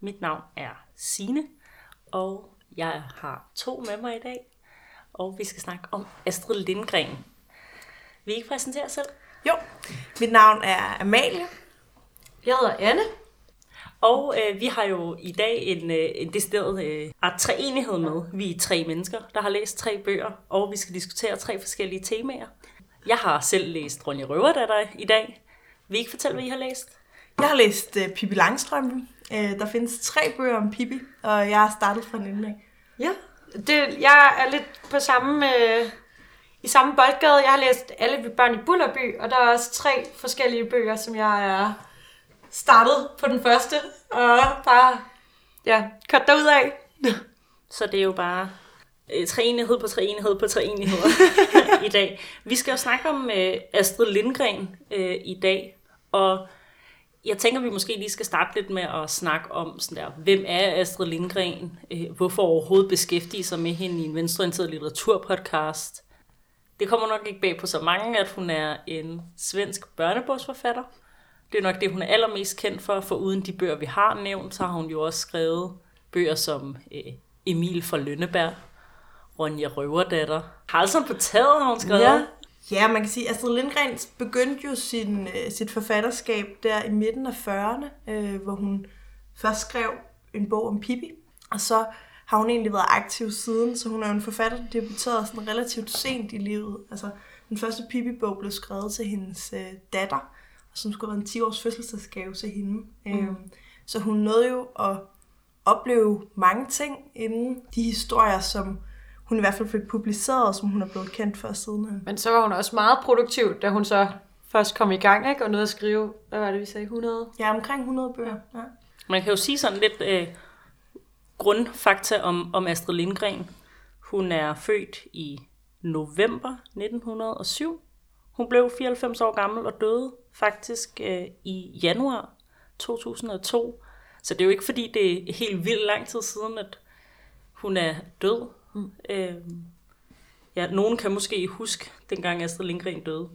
Mit navn er Sine, og jeg har to med mig i dag, og vi skal snakke om Astrid Lindgren. Vil I ikke præsentere selv? Jo, mit navn er Amalie. Jeg hedder Anne. Og øh, vi har jo i dag en, øh, en decideret øh, art treenighed med. Vi er tre mennesker, der har læst tre bøger, og vi skal diskutere tre forskellige temaer. Jeg har selv læst Ronja Røverdatter i dag. Vil I ikke fortælle, hvad I har læst? Jeg har læst uh, Pippi Langstrømpe. Uh, der findes tre bøger om Pippi, og jeg har startet fra en af. Ja, det, jeg er lidt på samme, øh, i samme boldgade. Jeg har læst Alle børn i Bullerby, og der er også tre forskellige bøger, som jeg er startet på den første, og bare, ja, kørt derud af. Så det er jo bare øh, treenighed på treenighed på treenighed i dag. Vi skal jo snakke om øh, Astrid Lindgren øh, i dag, og jeg tænker, vi måske lige skal starte lidt med at snakke om, sådan der, hvem er Astrid Lindgren? Øh, hvorfor overhovedet beskæftige sig med hende i en venstreorienteret litteraturpodcast? Det kommer nok ikke bag på så mange, at hun er en svensk børnebogsforfatter. Det er nok det, hun er allermest kendt for, for uden de bøger, vi har nævnt, så har hun jo også skrevet bøger som øh, Emil fra Lønneberg, Ronja Røverdatter. Haraldsson på taget har hun skrevet. Ja. Ja, man kan sige, at Astrid Lindgren begyndte jo sin, øh, sit forfatterskab der i midten af 40'erne, øh, hvor hun først skrev en bog om Pippi, og så har hun egentlig været aktiv siden, så hun er jo en forfatter, der debuterede sådan relativt sent i livet. Altså, den første Pippi-bog blev skrevet til hendes øh, datter, som skulle være en 10-års fødselsdagsgave til hende. Mm. Øhm, så hun nåede jo at opleve mange ting inden de historier, som hun i hvert fald fik publiceret, som hun er blevet kendt for siden. Men så var hun også meget produktiv, da hun så først kom i gang, ikke? Og nåede at skrive, hvad var det, vi sagde, 100? Ja, omkring 100 bøger. Ja. Man kan jo sige sådan lidt øh, grundfakta om, om Astrid Lindgren. Hun er født i november 1907. Hun blev 94 år gammel og døde faktisk øh, i januar 2002. Så det er jo ikke fordi, det er helt vildt lang tid siden, at hun er død. Mm. Øh, ja, nogen kan måske huske, dengang Astrid Lindgren døde.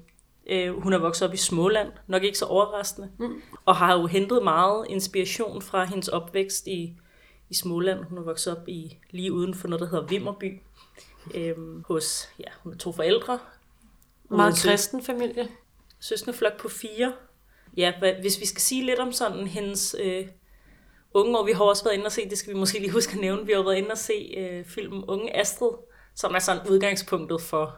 Øh, hun er vokset op i Småland, nok ikke så overraskende, mm. og har jo hentet meget inspiration fra hendes opvækst i, i Småland. Hun er vokset op i lige uden for noget, der hedder Vimmerby, øh, hos ja, hun er to forældre. Meget kristen familie. Søskende flok på fire. Ja, hvis vi skal sige lidt om sådan hendes øh, unge år, vi har også været inde og se, det skal vi måske lige huske at nævne, vi har været inde og se øh, filmen Unge Astrid, som er sådan udgangspunktet for,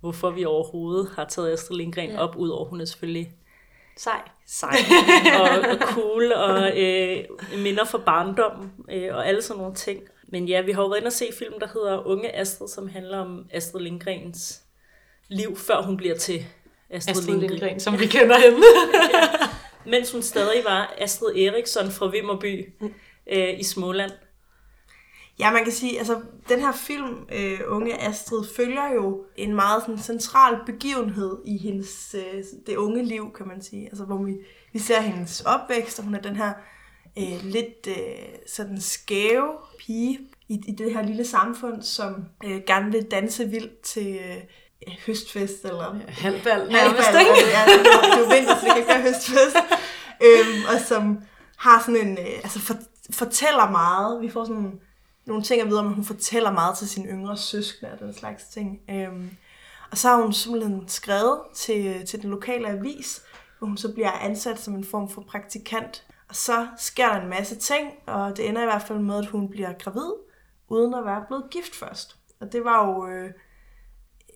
hvorfor vi overhovedet har taget Astrid Lindgren ja. op, udover hun er selvfølgelig sej, sej og, og cool og øh, minder for barndom øh, og alle sådan nogle ting. Men ja, vi har jo været inde og se film, der hedder Unge Astrid, som handler om Astrid Lindgrens liv, før hun bliver til Astrid, Astrid Lindgren. Lindgren, som vi kender hende. ja. Mens hun stadig var Astrid Eriksson fra Vimmerby øh, i Småland. Ja, man kan sige, altså den her film, øh, Unge Astrid, følger jo en meget sådan, central begivenhed i hendes, øh, det unge liv, kan man sige. Altså hvor vi, vi ser hendes opvækst, og hun er den her øh, lidt øh, sådan skæve pige i, i det her lille samfund, som øh, gerne vil danse vildt til øh, høstfest, eller... Ja, halvbal, nærmest, ikke? Ja, det er, jo vinter, så det kan ikke være høstfest. øhm, og som har sådan en... Øh, altså for, fortæller meget. Vi får sådan nogle ting at vide om, at hun fortæller meget til sine yngre søskende og den slags ting. Øhm, og så har hun simpelthen skrevet til, til den lokale avis, hvor hun så bliver ansat som en form for praktikant. Og så sker der en masse ting, og det ender i hvert fald med, at hun bliver gravid, uden at være blevet gift først. Og det var jo øh,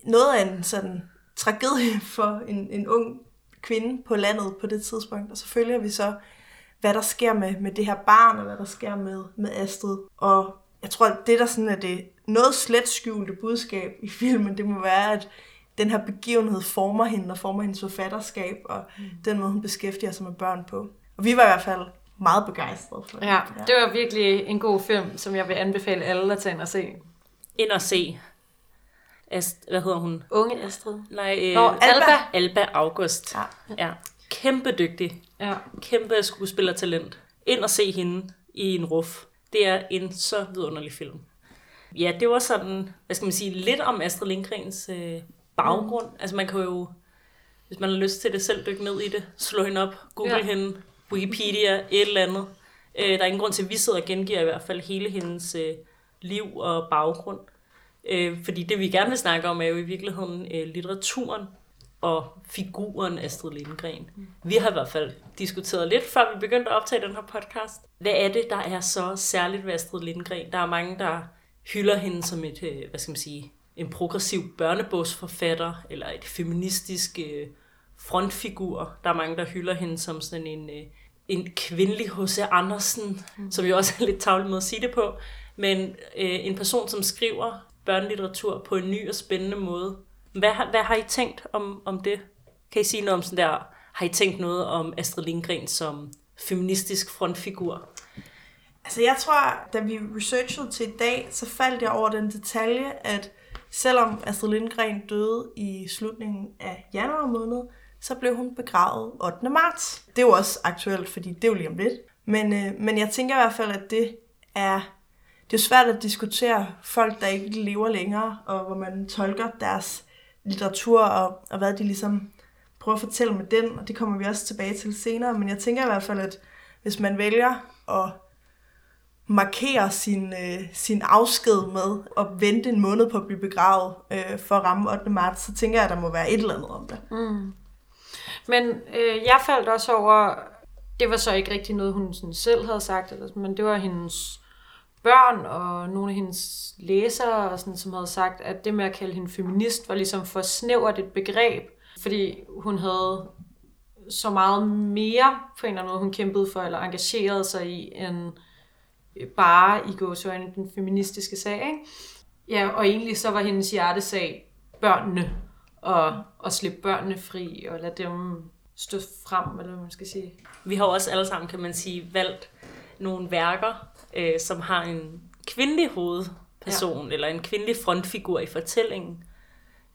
noget af en sådan tragedie for en, en ung kvinde på landet på det tidspunkt. Og så følger vi så, hvad der sker med, med det her barn, og hvad der sker med, med Astrid. Og jeg tror, at det der sådan er det noget slet skjulte budskab i filmen, det må være, at den her begivenhed former hende og former hendes forfatterskab, og mm. den måde, hun beskæftiger sig med børn på. Og vi var i hvert fald meget begejstret for. Ja, det var virkelig en god film, som jeg vil anbefale alle at tage ind og se. Ind og se. Ast, hvad hedder hun? Unge Astrid. Nej, øh, Nå, Alba. Alba August. Ja. ja. Kæmpe dygtig. Ja. Kæmpe skuespillertalent. Ind og se hende i en ruf. Det er en så vidunderlig film. Ja, det var sådan, hvad skal man sige, lidt om Astrid Lindgrens øh, baggrund. Mm. Altså man kan jo, hvis man har lyst til det, selv dykke ned i det. Slå hende op, google Ja. hende, Wikipedia, et eller andet. Øh, der er ingen grund til, at vi sidder og gengiver i hvert fald hele hendes øh, liv og baggrund. Øh, fordi det vi gerne vil snakke om er jo i virkeligheden øh, litteraturen og figuren Astrid Lindgren. Vi har i hvert fald diskuteret lidt, før vi begyndte at optage den her podcast. Hvad er det, der er så særligt ved Astrid Lindgren? Der er mange, der hylder hende som et, øh, hvad skal man sige, en progressiv børnebogsforfatter, eller et feministisk øh, frontfigur. Der er mange, der hylder hende som sådan en, øh, en kvindelig H.C. Andersen, mm. som jo også er lidt tavlet med at sige det på, men øh, en person, som skriver børnelitteratur på en ny og spændende måde. Hvad, har- hvad har I tænkt om, om det? Kan I sige noget om sådan der, har I tænkt noget om Astrid Lindgren som feministisk frontfigur? Altså jeg tror, da vi researchede til i dag, så faldt jeg over den detalje, at selvom Astrid Lindgren døde i slutningen af januar måned, så blev hun begravet 8. marts. Det er jo også aktuelt, fordi det er jo lige om lidt. Men, øh, men jeg tænker i hvert fald, at det er, det er svært at diskutere folk, der ikke lever længere, og hvor man tolker deres litteratur, og, og hvad de ligesom prøver at fortælle med den, og det kommer vi også tilbage til senere. Men jeg tænker i hvert fald, at hvis man vælger at markere sin, øh, sin afsked med at vente en måned på at blive begravet øh, for at ramme 8. marts, så tænker jeg, at der må være et eller andet om det. Mm. Men øh, jeg faldt også over, det var så ikke rigtig noget, hun sådan selv havde sagt, eller, men det var hendes børn og nogle af hendes læsere, og sådan, som havde sagt, at det med at kalde hende feminist var ligesom for snævert et begreb, fordi hun havde så meget mere på en eller anden måde, hun kæmpede for, eller engagerede sig i, end bare i gåsøjne den feministiske sag. Ikke? Ja, og egentlig så var hendes hjertesag børnene, og, og slippe børnene fri, og lade dem stå frem, eller hvad man skal sige. Vi har jo også alle sammen, kan man sige, valgt nogle værker, øh, som har en kvindelig hovedperson, ja. eller en kvindelig frontfigur i fortællingen.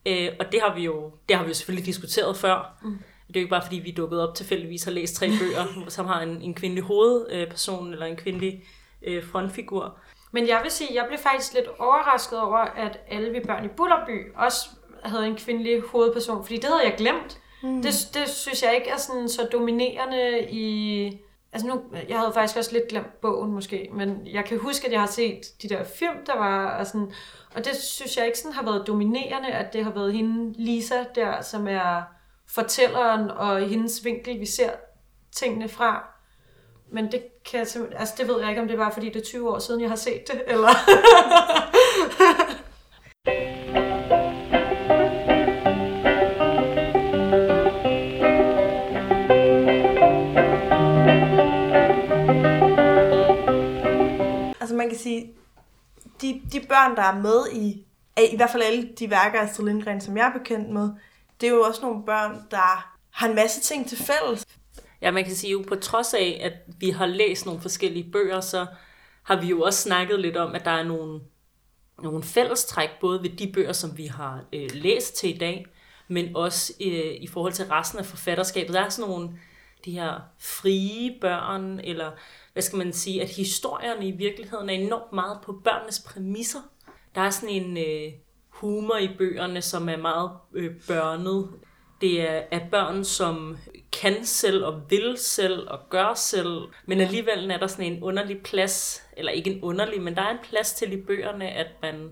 Øh, og det har vi jo det har vi jo selvfølgelig diskuteret før. Mm. Det er jo ikke bare fordi, vi dukkede op tilfældigvis har læst tre bøger, som har en, en kvindelig hovedperson, eller en kvindelig øh, frontfigur. Men jeg vil sige, jeg blev faktisk lidt overrasket over, at alle vi børn i Bullerby også havde en kvindelig hovedperson, fordi det havde jeg glemt. Mm. Det, det synes jeg ikke er sådan så dominerende i... Altså nu, jeg havde faktisk også lidt glemt bogen måske, men jeg kan huske, at jeg har set de der film, der var, og, sådan, og det synes jeg ikke sådan har været dominerende, at det har været hende, Lisa, der, som er fortælleren, og i hendes vinkel, vi ser tingene fra. Men det kan jeg altså det ved jeg ikke, om det var, bare fordi det er 20 år siden, jeg har set det, eller... sige, de, de børn, der er med i, i hvert fald alle de værker af Astrid Lindgren, som jeg er bekendt med, det er jo også nogle børn, der har en masse ting til fælles. Ja, man kan sige jo, på trods af, at vi har læst nogle forskellige bøger, så har vi jo også snakket lidt om, at der er nogle, nogle fællestræk, både ved de bøger, som vi har øh, læst til i dag, men også øh, i forhold til resten af forfatterskabet. Der er sådan nogle, de her frie børn, eller hvad skal man sige, at historierne i virkeligheden er enormt meget på børnenes præmisser. Der er sådan en øh, humor i bøgerne, som er meget øh, børnet. Det er af børn, som kan selv og vil selv og gør selv, men alligevel er der sådan en underlig plads, eller ikke en underlig, men der er en plads til i bøgerne, at man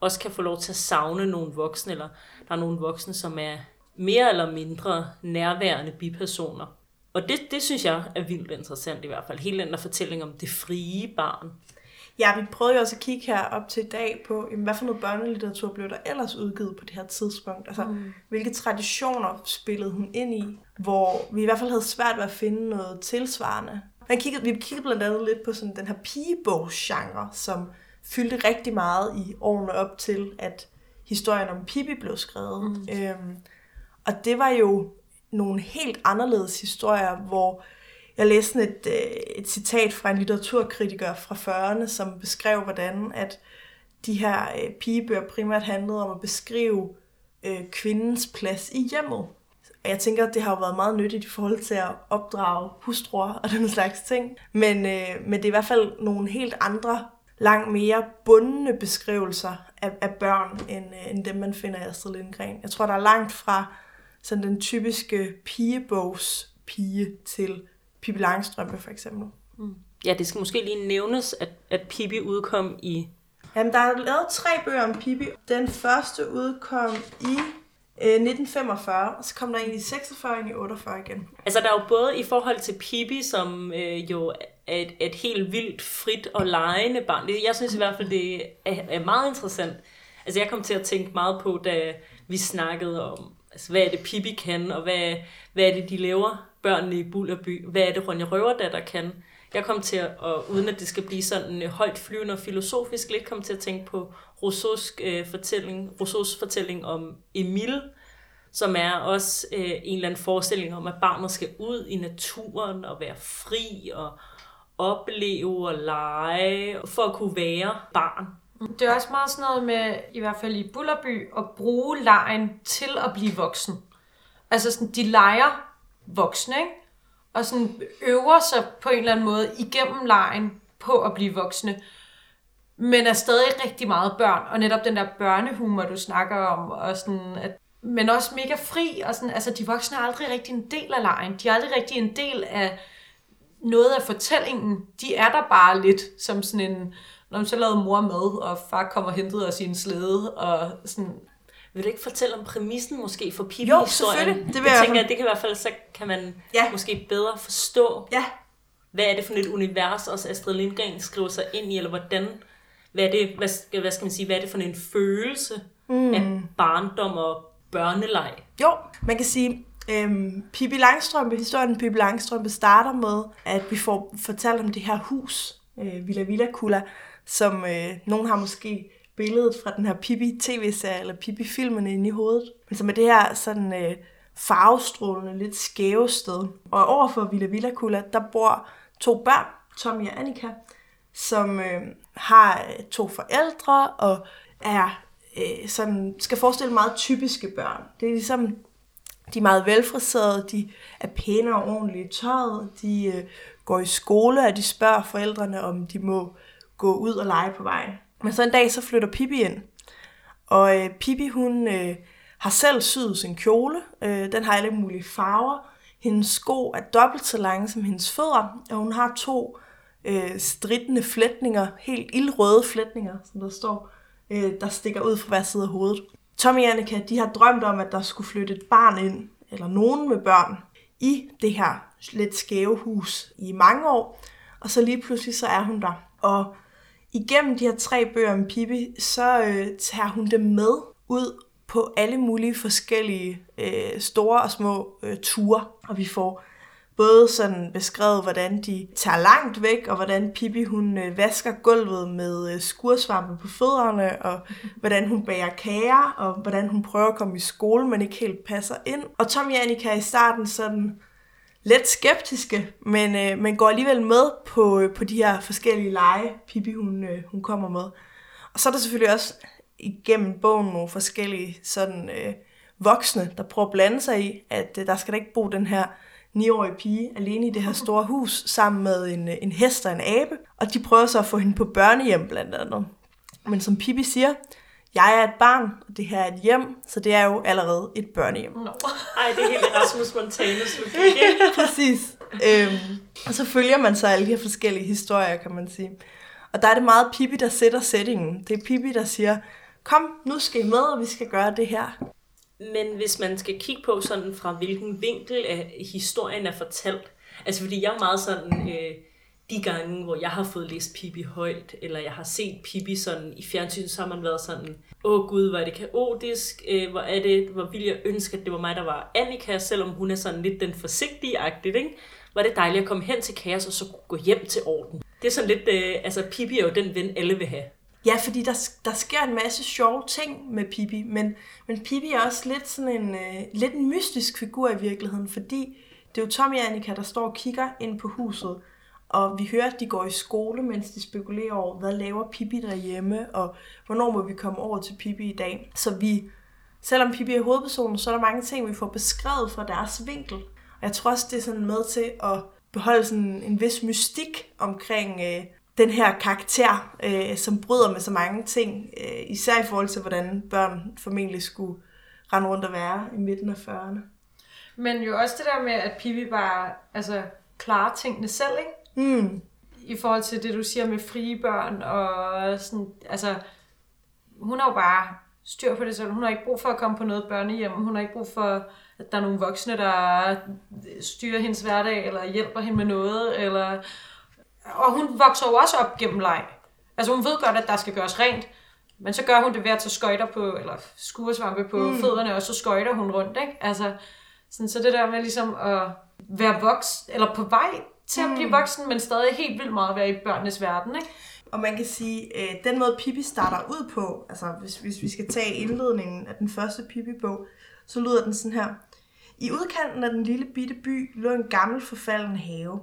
også kan få lov til at savne nogle voksne, eller der er nogle voksne, som er mere eller mindre nærværende bipersoner. Og det, det synes jeg er vildt interessant i hvert fald. Hele den der fortælling om det frie barn. Ja, vi prøvede jo også at kigge her op til i dag på, jamen, hvad for noget børnelitteratur blev der ellers udgivet på det her tidspunkt. Altså, mm. hvilke traditioner spillede hun ind i, hvor vi i hvert fald havde svært ved at finde noget tilsvarende. Man kiggede, vi kiggede blandt andet lidt på sådan den her pigebogsgenre, som fyldte rigtig meget i årene op til, at historien om Pippi blev skrevet. Mm. Øhm, og det var jo nogle helt anderledes historier, hvor Jeg læste sådan et, øh, et citat fra en litteraturkritiker fra 40'erne, som beskrev, hvordan at de her øh, pigebøger primært handlede om at beskrive øh, kvindens plads i hjemmet. Og jeg tænker, at det har jo været meget nyttigt i forhold til at opdrage hustruer og den slags ting. Men, øh, men det er i hvert fald nogle helt andre, langt mere bundne beskrivelser af, af børn, end, øh, end dem, man finder i Astrid Lindgren. Jeg tror, der er langt fra sådan den typiske pigebogs pige til Pippi Langstrømpe for eksempel. Ja, det skal måske lige nævnes, at, at Pippi udkom i... Jamen, der er lavet tre bøger om Pippi. Den første udkom i øh, 1945, og så kom der en i 46 og en i 48 igen. Altså, der er jo både i forhold til Pippi, som øh, jo er et, et helt vildt, frit og legende barn. Jeg synes i hvert fald, det er, er meget interessant. Altså, jeg kom til at tænke meget på, da vi snakkede om, altså, hvad er det Pippi kan, og hvad, hvad er det, de laver, børnene i Bullerby? Hvad er det, Ronja Røverdatter kan? Jeg kom til at, og uden at det skal blive sådan øh, højt flyvende og filosofisk, lidt kom til at tænke på Rousseaus øh, fortælling, Rousseaus fortælling om Emil, som er også øh, en eller anden forestilling om, at barnet skal ud i naturen og være fri og opleve og lege, for at kunne være barn. Det er også meget sådan noget med, i hvert fald i Bullerby, at bruge lejen til at blive voksen. Altså sådan, de leger voksne, ikke? Og sådan øver sig på en eller anden måde igennem lejen på at blive voksne. Men er stadig rigtig meget børn. Og netop den der børnehumor, du snakker om, og sådan, at, men også mega fri. Og sådan, altså, de voksne er aldrig rigtig en del af lejen. De er aldrig rigtig en del af noget af fortællingen. De er der bare lidt som sådan en, når så lavede mor med, og far kommer og hentede os i en slæde, og sådan, Vil du ikke fortælle om præmissen måske for Jo, Pippi-historien? selvfølgelig. Det vil jeg jeg- tænker, at det kan i hvert fald, så kan man Ja. måske bedre forstå, Ja, hvad er det for et univers, også Astrid Lindgren skriver sig ind i, eller hvordan, hvad er det, hvad, skal- hvad skal man sige, hvad er det for en følelse mm. af barndom og børneleg? Jo, man kan sige, øhm, Pippi Langstrømpe, historien Pippi Langstrømpe starter med, at vi får fortalt om det her hus, øh, Villa Villa Kula, som øh, nogen har måske billedet fra den her Pippi tv-serie, eller Pippi-filmene inde i hovedet. Men som er det her sådan øh, farvestrålende, lidt skæve sted. Og overfor Villa Villa Kula, der bor to børn, Tommy og Annika, som øh, har øh, to forældre og er øh, sådan, skal forestille meget typiske børn. Det er ligesom, de er meget velfriserede, de er pæne og ordentlige i tøjet, de øh, går i skole, og de spørger forældrene, om de må gå ud og lege på vejen. Men så en dag, så flytter Pippi ind. Og øh, Pippi, hun øh, har selv syet sin kjole. Øh, den har alle mulige farver. Hendes sko er dobbelt så lange som hendes fødder, og hun har to øh, stridende flætninger, helt ildrøde flætninger, som der står, øh, der stikker ud fra hver side af hovedet. Tommy og Annika, de har drømt om, at der skulle flytte et barn ind, eller nogen med børn, i det her lidt skæve hus i mange år, og så lige pludselig så er hun der. Og igennem de her tre bøger om Pippi, så øh, tager hun dem med ud på alle mulige forskellige øh, store og små øh, ture, og vi får både sådan beskrevet, hvordan de tager langt væk, og hvordan Pippi hun øh, vasker gulvet med øh, skursvampe på fødderne, og hvordan hun bager kager, og hvordan hun prøver at komme i skole, men ikke helt passer ind. Og Tommy og Annika er i starten sådan let skeptiske, men, øh, men går alligevel med på, øh, på de her forskellige lege, Pippi hun, øh, hun kommer med. Og så er der selvfølgelig også igennem bogen nogle forskellige sådan, øh, voksne, der prøver at blande sig i, at øh, der skal da ikke bo den her 9-årige pige alene i det her store hus, sammen med en, øh, en hest og en abe. Og de prøver så at få hende på børnehjem blandt andet. Men som Pippi siger, jeg er et barn, og det her er et hjem, så det er jo allerede et børnehjem. no. Ej, det er helt Rasmus Montanus logik? Præcis. Øhm, og så følger man så alle de her forskellige historier, kan man sige. Og der er det meget Pippi, der sætter settingen. Det er Pippi, der siger, kom, nu skal I med, og vi skal gøre det her. Men hvis man skal kigge på sådan fra hvilken vinkel af historien er fortalt, altså fordi jeg er meget sådan, øh, de gange, hvor jeg har fået læst Pippi højt, eller jeg har set Pippi sådan i fjernsyn, så har man været sådan, åh gud, hvor er det kaotisk, øh, hvor er det, hvor ville jeg ønske, at det var mig, der var Annika, selvom hun er sådan lidt den forsigtige-agtigt, ikke? Var det dejligt at komme hen til kaos, og så gå hjem til orden. Det er sådan lidt, øh, altså Pippi er jo den ven, alle vil have. Ja, fordi der, der sker en masse sjove ting med Pippi, men, men Pippi er også lidt sådan en, øh, lidt en mystisk figur i virkeligheden, fordi Det er jo Tommy og Annika, der står og kigger ind på huset, og vi hører, at de går i skole, mens de spekulerer over, hvad laver Pippi derhjemme, og hvornår må vi komme over til Pippi i dag. Så vi, selvom Pippi er hovedpersonen, så er der mange ting, vi får beskrevet fra deres vinkel. Og jeg tror også, det er sådan med til at beholde sådan en vis mystik omkring øh, den her karakter, øh, som bryder med så mange ting, øh, især i forhold til, hvordan børn formentlig skulle rende rundt og være i midten af 40'erne. Men jo også det der med, at Pippi bare altså, klarer tingene selv, ikke? Mm. I forhold til det, du siger med frie børn, og sådan, altså, hun har jo bare styr på det selv. Hun har ikke brug for at komme på noget børnehjem. Hun har ikke brug for, at der er nogle voksne, der styrer hendes hverdag, eller hjælper hende med noget, eller... Og hun vokser jo også op gennem leg. Altså hun ved godt, at der skal gøres rent, men så gør hun det ved at tage skøjter på, eller skuresvampe på mm. fødderne, og så skøjter hun rundt, ikke? Altså, sådan, så det der med ligesom at være voksen, eller på vej til at blive voksen, men stadig helt vildt meget at være i børnenes verden, ikke? Og man kan sige, øh, den måde Pippi starter ud på, altså hvis, hvis vi skal tage indledningen af den første Pippi-bog, så lyder den sådan her. I udkanten af den lille bitte by lå en gammel forfalden have.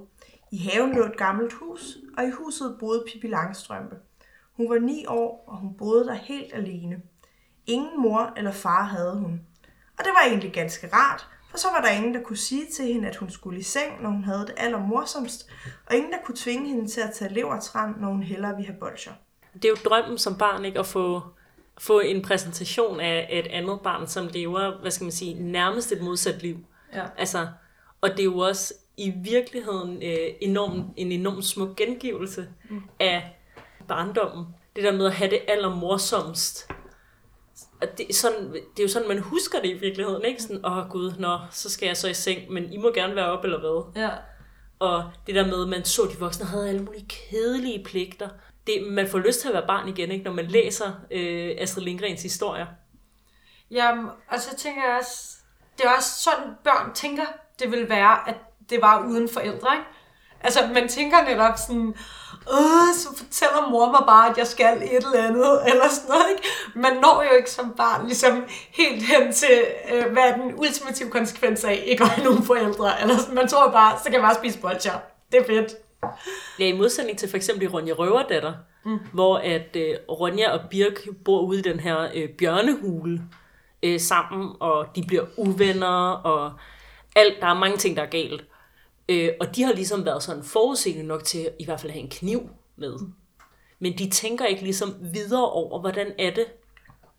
I haven lå et gammelt hus, og i huset boede Pippi Langstrømpe. Hun var ni år, og hun boede der helt alene. Ingen mor eller far havde hun. Og det var egentlig ganske rart, for så var der ingen, der kunne sige til hende, at hun skulle i seng, når hun havde det allermorsomst, og ingen, der kunne tvinge hende til at tage levertran, når hun hellere ville have bolcher. Det er jo drømmen som barn, ikke? At få, få en præsentation af et andet barn, som lever, hvad skal man sige, nærmest et modsat liv. Ja. Altså, og det er jo også i virkeligheden øh, enorm, en enorm smuk gengivelse mm. af barndommen. Det der med at have det allermorsomst. Og det, er sådan, det er jo sådan, man husker det i virkeligheden, ikke? Sådan, åh oh, gud, nå, så skal jeg så i seng, men I må gerne være op eller hvad. Ja. Og det der med, at man så, at de voksne havde alle mulige kedelige pligter. Det, man får lyst til at være barn igen, ikke? når man læser øh, Astrid Lindgrens historier. Jamen, og så tænker jeg også, det er også sådan, børn tænker, det vil være, at det var uden forældre, ikke? Altså, man tænker netop sådan, Åh, så fortæller mor mig bare, at jeg skal et eller andet, eller sådan noget, ikke? Man når jo ikke som barn ligesom helt hen til, øh, hvad er den ultimative konsekvens af ikke at have nogen forældre, eller sådan, man tror bare, så kan jeg bare spise bolcher. Det er fedt. Ja, i modsætning til for eksempel i Ronja Røverdatter, mm. hvor at øh, Ronja og Birk bor ude i den her øh, bjørnehule øh, sammen, og de bliver uvenner, og alt, der er mange ting, der er galt. Øh, og de har ligesom været sådan forudseende nok til at i hvert fald have en kniv med. Men de tænker ikke ligesom videre over, hvordan er det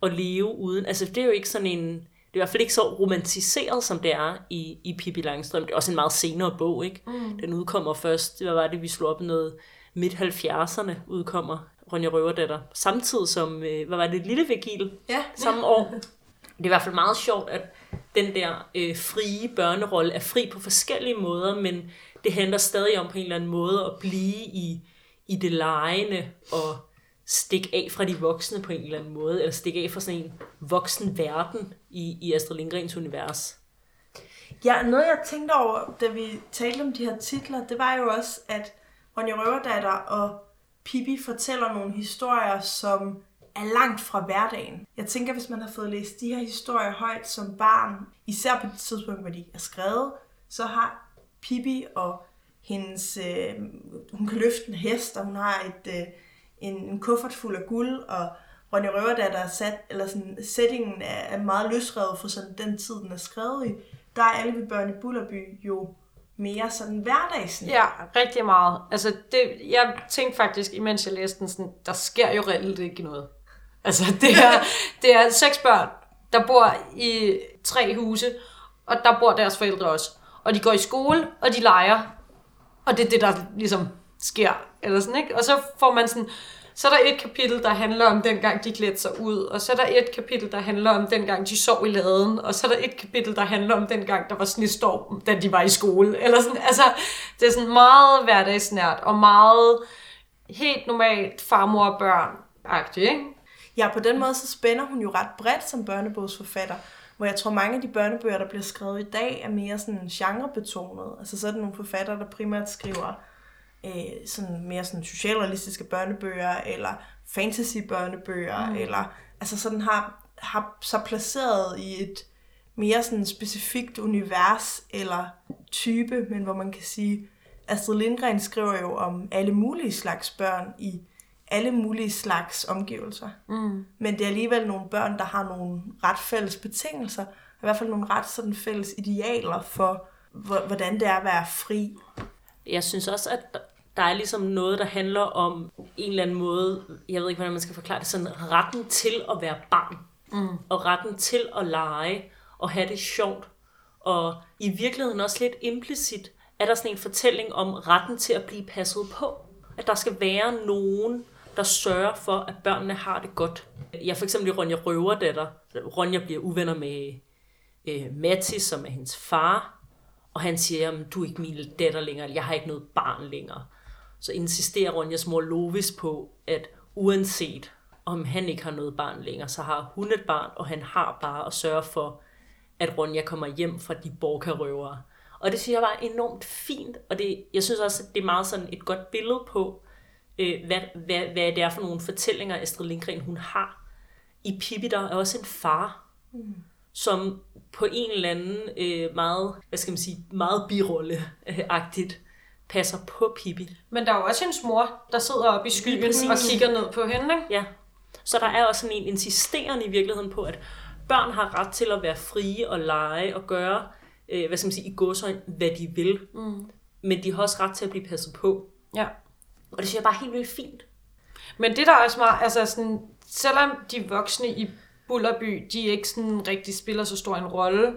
at leve uden... Altså det er jo ikke sådan en... Det er i hvert fald ikke så romantiseret, som det er i, i Pippi Langstrøm. Det er også en meget senere bog, ikke? Mm. Den udkommer først, hvad var det, vi slog op noget midt 70'erne udkommer Ronja Røverdatter. Samtidig som, øh, hvad var det, Lille Vigil Ja. samme år. Det er i hvert fald meget sjovt, at den der øh, frie børnerolle er fri på forskellige måder, men det handler stadig om på en eller anden måde at blive i, i det lejende og stikke af fra de voksne på en eller anden måde, eller stikke af fra sådan en voksen verden i, i Astrid Lindgrens univers. Ja, noget jeg tænkte over, da vi talte om de her titler, det var jo også, at Ronja Røverdatter og Pippi fortæller nogle historier, som er langt fra hverdagen. Jeg tænker, hvis man har fået læst de her historier højt som barn, især på det tidspunkt, hvor de er skrevet, så har Pippi og hendes, øh, hun kan løfte en hest, og hun har et, øh, en, en kuffert fuld af guld, og Ronja Røverdatter er sat, eller sådan, settingen er, er meget løsrevet for sådan den tid, den er skrevet i. Der er alle vi børn i Bullerby jo mere sådan hverdagsnært. Ja, rigtig meget. Altså, det, jeg tænkte faktisk, imens jeg læste den, sådan, der sker jo reelt ikke noget. Altså, det er, det er seks børn, der bor i tre huse, og der bor deres forældre også. Og de går i skole, og de leger. Og det er det, der ligesom sker. Eller sådan, ikke? Og så får man sådan... Så er der et kapitel, der handler om dengang de klædte sig ud, og så er der et kapitel, der handler om dengang de sov i laden, og så er der et kapitel, der handler om dengang der var snestorm, da de var i skole. Eller sådan, altså, det er sådan meget hverdagsnært, og meget helt normalt farmor og børn-agtigt, ikke? Ja, på den måde så spænder hun jo ret bredt som børnebogsforfatter, hvor jeg tror mange af de børnebøger, der bliver skrevet i dag, er mere sådan genrebetonet. Altså så er det nogle forfattere, der primært skriver øh, sådan mere sådan socialrealistiske børnebøger, eller fantasy børnebøger, mm. eller altså sådan har, har så placeret i et mere sådan specifikt univers eller type, men hvor man kan sige, Astrid Lindgren skriver jo om alle mulige slags børn i alle mulige slags omgivelser. Mm. Men det er alligevel nogle børn, der har nogle ret fælles betingelser, i hvert fald nogle ret sådan fælles idealer for, hvordan det er at være fri. Jeg synes også, at der er ligesom noget, der handler om en eller anden måde, jeg ved ikke, hvordan man skal forklare det, sådan retten til at være barn. Mm. Og retten til at lege og have det sjovt. Og i virkeligheden også lidt implicit er der sådan en fortælling om retten til at blive passet på. At der skal være nogen, der sørger for, at børnene har det godt. Jeg for eksempel i Ronja Røverdatter. Ronja bliver uvenner med øh, Matti, som er hendes far. Og han siger, at du er ikke min datter længere, jeg har ikke noget barn længere. Så insisterer Ronjas mor Lovis på, at uanset om han ikke har noget barn længere, så har hun et barn, og han har bare at sørge for, at Ronja kommer hjem fra de borgerrøvere. Og det synes jeg var enormt fint, og det, jeg synes også, at det er meget sådan et godt billede på, øh, hvad, hvad, hvad det er for nogle fortællinger, Astrid Lindgren hun har. I Pippi, der er også en far, mm. som på en eller anden øh, meget, hvad skal man sige, meget birolle-agtigt passer på Pippi. Men der er jo også hendes mor, der sidder oppe i skyggen og kigger ned på hende, ikke? Ja, så der er også sådan en insisterende i virkeligheden på, at børn har ret til at være frie og lege og gøre, øh, hvad skal man sige, i godsøjne, hvad de vil. Mm. Men de har også ret til at blive passet på. Ja. Og det synes jeg bare er helt vildt fint. Men det der er også var, altså sådan, selvom de voksne i Bullerby, de ikke sådan rigtig spiller så stor en rolle,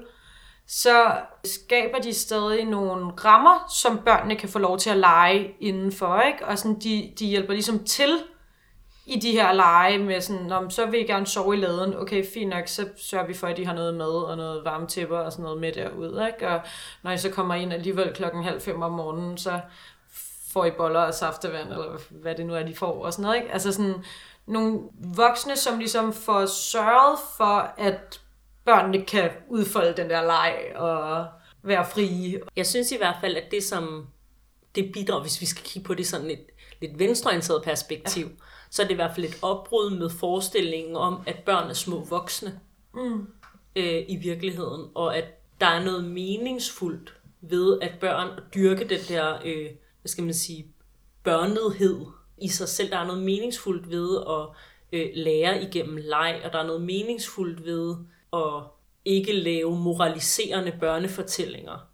så skaber de stadig nogle rammer, som børnene kan få lov til at lege indenfor, ikke? Og sådan, de, de hjælper ligesom til i de her lege med sådan, om så vil I gerne sove i laden, okay, fint nok, så sørger vi for, at de har noget mad og noget varme tæpper og sådan noget med derude, ikke? Og når I så kommer ind alligevel klokken halv fem om morgenen, så får I boller og saftevand, eller hvad det nu er, de får, og sådan noget, ikke? Altså sådan nogle voksne, som ligesom får sørget for, at børnene kan udfolde den der leg og være frie. Jeg synes i hvert fald, at det som det bidrager, hvis vi skal kigge på det sådan et lidt venstreorienteret perspektiv, ja. så er det i hvert fald et opbrud med forestillingen om, at børn er små voksne mm. øh, i virkeligheden, og at der er noget meningsfuldt ved, at børn dyrke den der, øh, skal man sige, børnethed i sig selv. Der er noget meningsfuldt ved at øh, lære igennem leg, og der er noget meningsfuldt ved at ikke lave moraliserende børnefortællinger.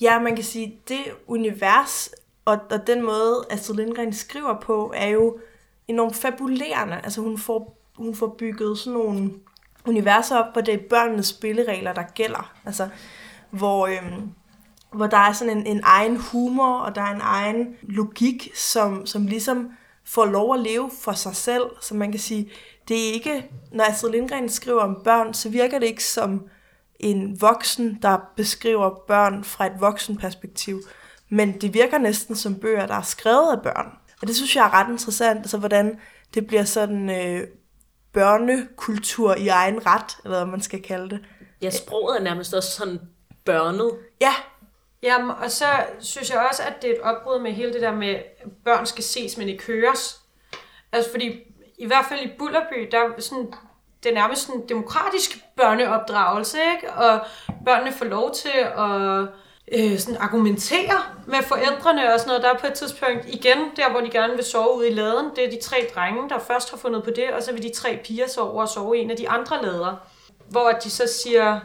Ja, man kan sige, det univers og, og den måde, Astrid Lindgren skriver på, er jo enormt fabulerende. Altså hun får, hun får bygget sådan nogle universer op, hvor det er børnenes spilleregler, der gælder. Altså, hvor, øhm, hvor der er sådan en, en egen humor, og der er en egen logik, som, som ligesom får lov at leve for sig selv. Så man kan sige, det er ikke, når Astrid Lindgren skriver om børn, så virker det ikke som en voksen, der beskriver børn fra et voksenperspektiv. Men det virker næsten som bøger, der er skrevet af børn. Og det synes jeg er ret interessant, altså hvordan det bliver sådan øh, børnekultur i egen ret, eller hvad man skal kalde det. Ja, sproget er nærmest også sådan børnet. Ja. Jamen, og så synes jeg også, at det er et opbrud med hele det der med, at børn skal ses, men ikke høres. Altså, fordi i hvert fald i Bullerby, der er sådan, det er nærmest sådan en demokratisk børneopdragelse, ikke? Og børnene får lov til at øh, sådan argumentere med forældrene og sådan noget. Der er på et tidspunkt igen, der hvor de gerne vil sove ude i laden, det er de tre drenge, der først har fundet på det, og så vil de tre piger sove over og sove i en af de andre lader. Hvor de så siger,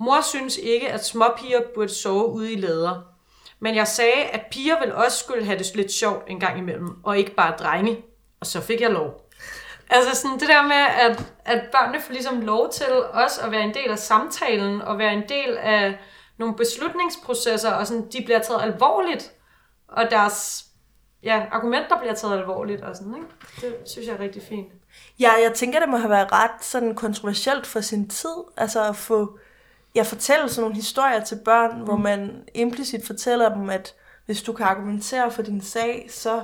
mor synes ikke, at småpiger burde sove ude i lader. Men jeg sagde, at piger vel også skulle have det lidt sjovt en gang imellem, og ikke bare drenge. Og så fik jeg lov. Altså sådan det der med, at, at børnene får ligesom lov til også at være en del af samtalen, og være en del af nogle beslutningsprocesser, og sådan, de bliver taget alvorligt, og deres ja, argumenter bliver taget alvorligt, og sådan, ikke? Det synes jeg er rigtig fint. Ja, jeg tænker, det må have været ret sådan kontroversielt for sin tid, altså at få, ja, fortælle sådan nogle historier til børn, mm. hvor man implicit fortæller dem, at hvis du kan argumentere for din sag, så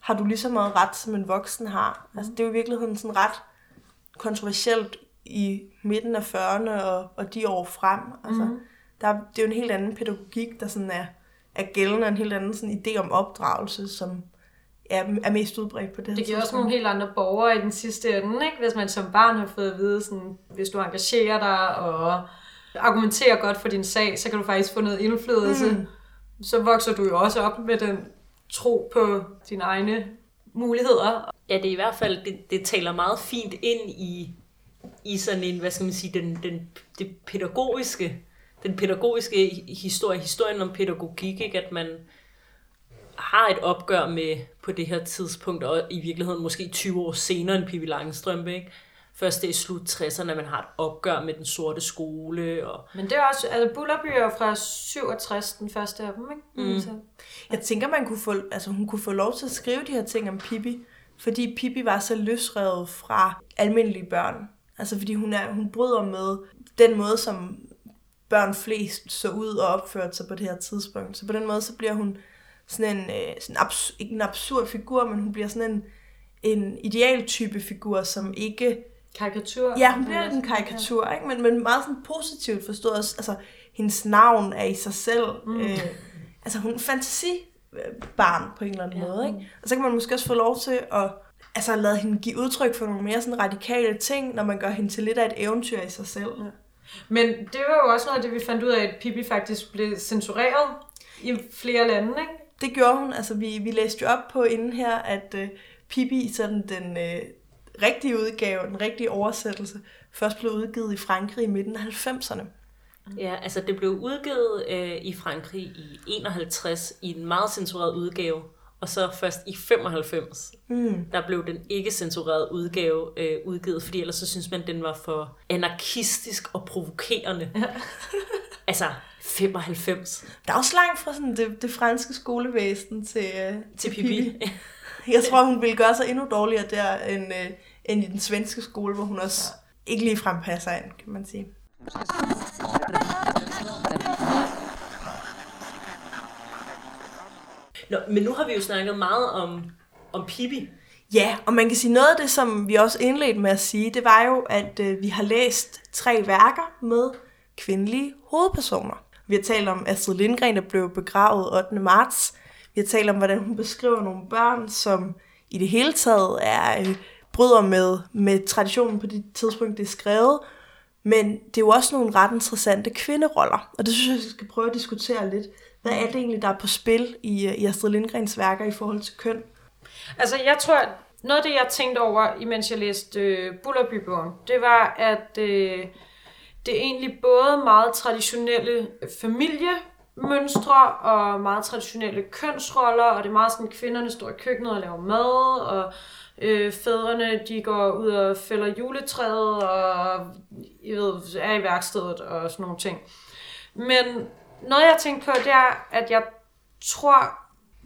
har du lige så meget ret, som en voksen har. Mm. Altså, det er jo i virkeligheden sådan ret kontroversielt i midten af 40'erne og, og de år frem. Altså, mm der, det er jo en helt anden pædagogik, der sådan er, er gældende, en helt anden sådan idé om opdragelse, som er, er mest udbredt på det Det giver også nogle helt andre borgere i den sidste ende, ikke? hvis man som barn har fået at vide, sådan, hvis du engagerer dig og argumenterer godt for din sag, så kan du faktisk få noget indflydelse. Mm. Så vokser du jo også op med den tro på dine egne muligheder. Ja, det er i hvert fald, det, det taler meget fint ind i, i sådan en, hvad skal man sige, den, den, det pædagogiske, den pædagogiske historie, historien om pædagogik, ikke? at man har et opgør med på det her tidspunkt, og i virkeligheden måske 20 år senere end Pippi Langstrømpe, ikke? Først det er i slut 60'erne, man har et opgør med den sorte skole. Og... Men det er også, altså Bullerby er fra 67, den første af dem, ikke? Mm. Så, Jeg tænker, man kunne få, altså, hun kunne få lov til at skrive de her ting om Pippi, fordi Pippi var så løsrevet fra almindelige børn. Altså fordi hun, er, hun bryder med den måde, som børn flest så ud og opførte sig på det her tidspunkt. Så på den måde, så bliver hun sådan en, øh, sådan abs- ikke en absurd figur, men hun bliver sådan en, en idealtype figur, som ikke karikatur. Ja, hun bliver en karikatur, ikke? Men, men meget sådan positivt forstået. Altså, hendes navn er i sig selv. Mm. Øh, altså, hun er en fantasibarn på en eller anden ja. måde, ikke? Og så kan man måske også få lov til at altså, lade hende give udtryk for nogle mere sådan radikale ting, når man gør hende til lidt af et eventyr i sig selv. Ja. Men det var jo også noget af det, vi fandt ud af, at Pippi faktisk blev censureret i flere lande, ikke? Det gjorde hun. Altså, vi, vi læste jo op på inden her, at øh, Pippi, sådan den øh, rigtige udgave, den rigtige oversættelse, først blev udgivet i Frankrig i midten af 90'erne. Ja, altså det blev udgivet øh, i Frankrig i 51 i en meget censureret udgave, og så først i 95, Mm. der blev den ikke censurerede udgave øh, udgivet, fordi ellers så synes man, den var for anarkistisk og provokerende. altså 95 Der er også langt fra sådan det, det franske skolevæsen til, øh, til Pippi. Jeg tror, hun ville gøre sig endnu dårligere der, end, øh, end i den svenske skole, hvor hun også ikke lige passer ind, kan man sige. Nå, men nu har vi jo snakket meget om, om Pippi. Ja, og man kan sige noget af det, som vi også indledte med at sige, det var jo, at øh, vi har læst tre værker med kvindelige hovedpersoner. Vi har talt om Astrid Lindgren, der blev begravet 8. marts. Vi har talt om, hvordan hun beskriver nogle børn, som i det hele taget er øh, bryder med, med traditionen på det tidspunkt, det er skrevet. Men det er jo også nogle ret interessante kvinderoller, og det synes jeg, vi skal prøve at diskutere lidt. Hvad er det egentlig, der er på spil i, øh, i Astrid Lindgrens værker i forhold til køn? Altså, jeg tror, at noget af det, jeg tænkte over, imens jeg læste øh, Bullerbybogen, det var, at øh, det er egentlig både meget traditionelle familie mønstre og meget traditionelle kønsroller, og det er meget sådan, kvinderne står i køkkenet og laver mad, og øh, fædrene de går ud og fælder juletræet og jeg ved, er i værkstedet og sådan nogle ting. Men noget jeg tænkte på, det er, at jeg tror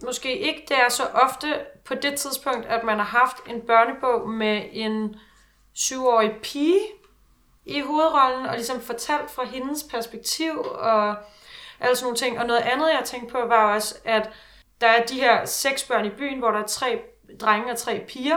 måske ikke, det er så ofte på det tidspunkt, at man har haft en børnebog med en syvårig pige i hovedrollen, og ligesom fortalt fra hendes perspektiv, og alle sådan nogle ting. Og noget andet, jeg tænkte på, var også, at der er de her seks børn i byen, hvor der er tre drenge og tre piger.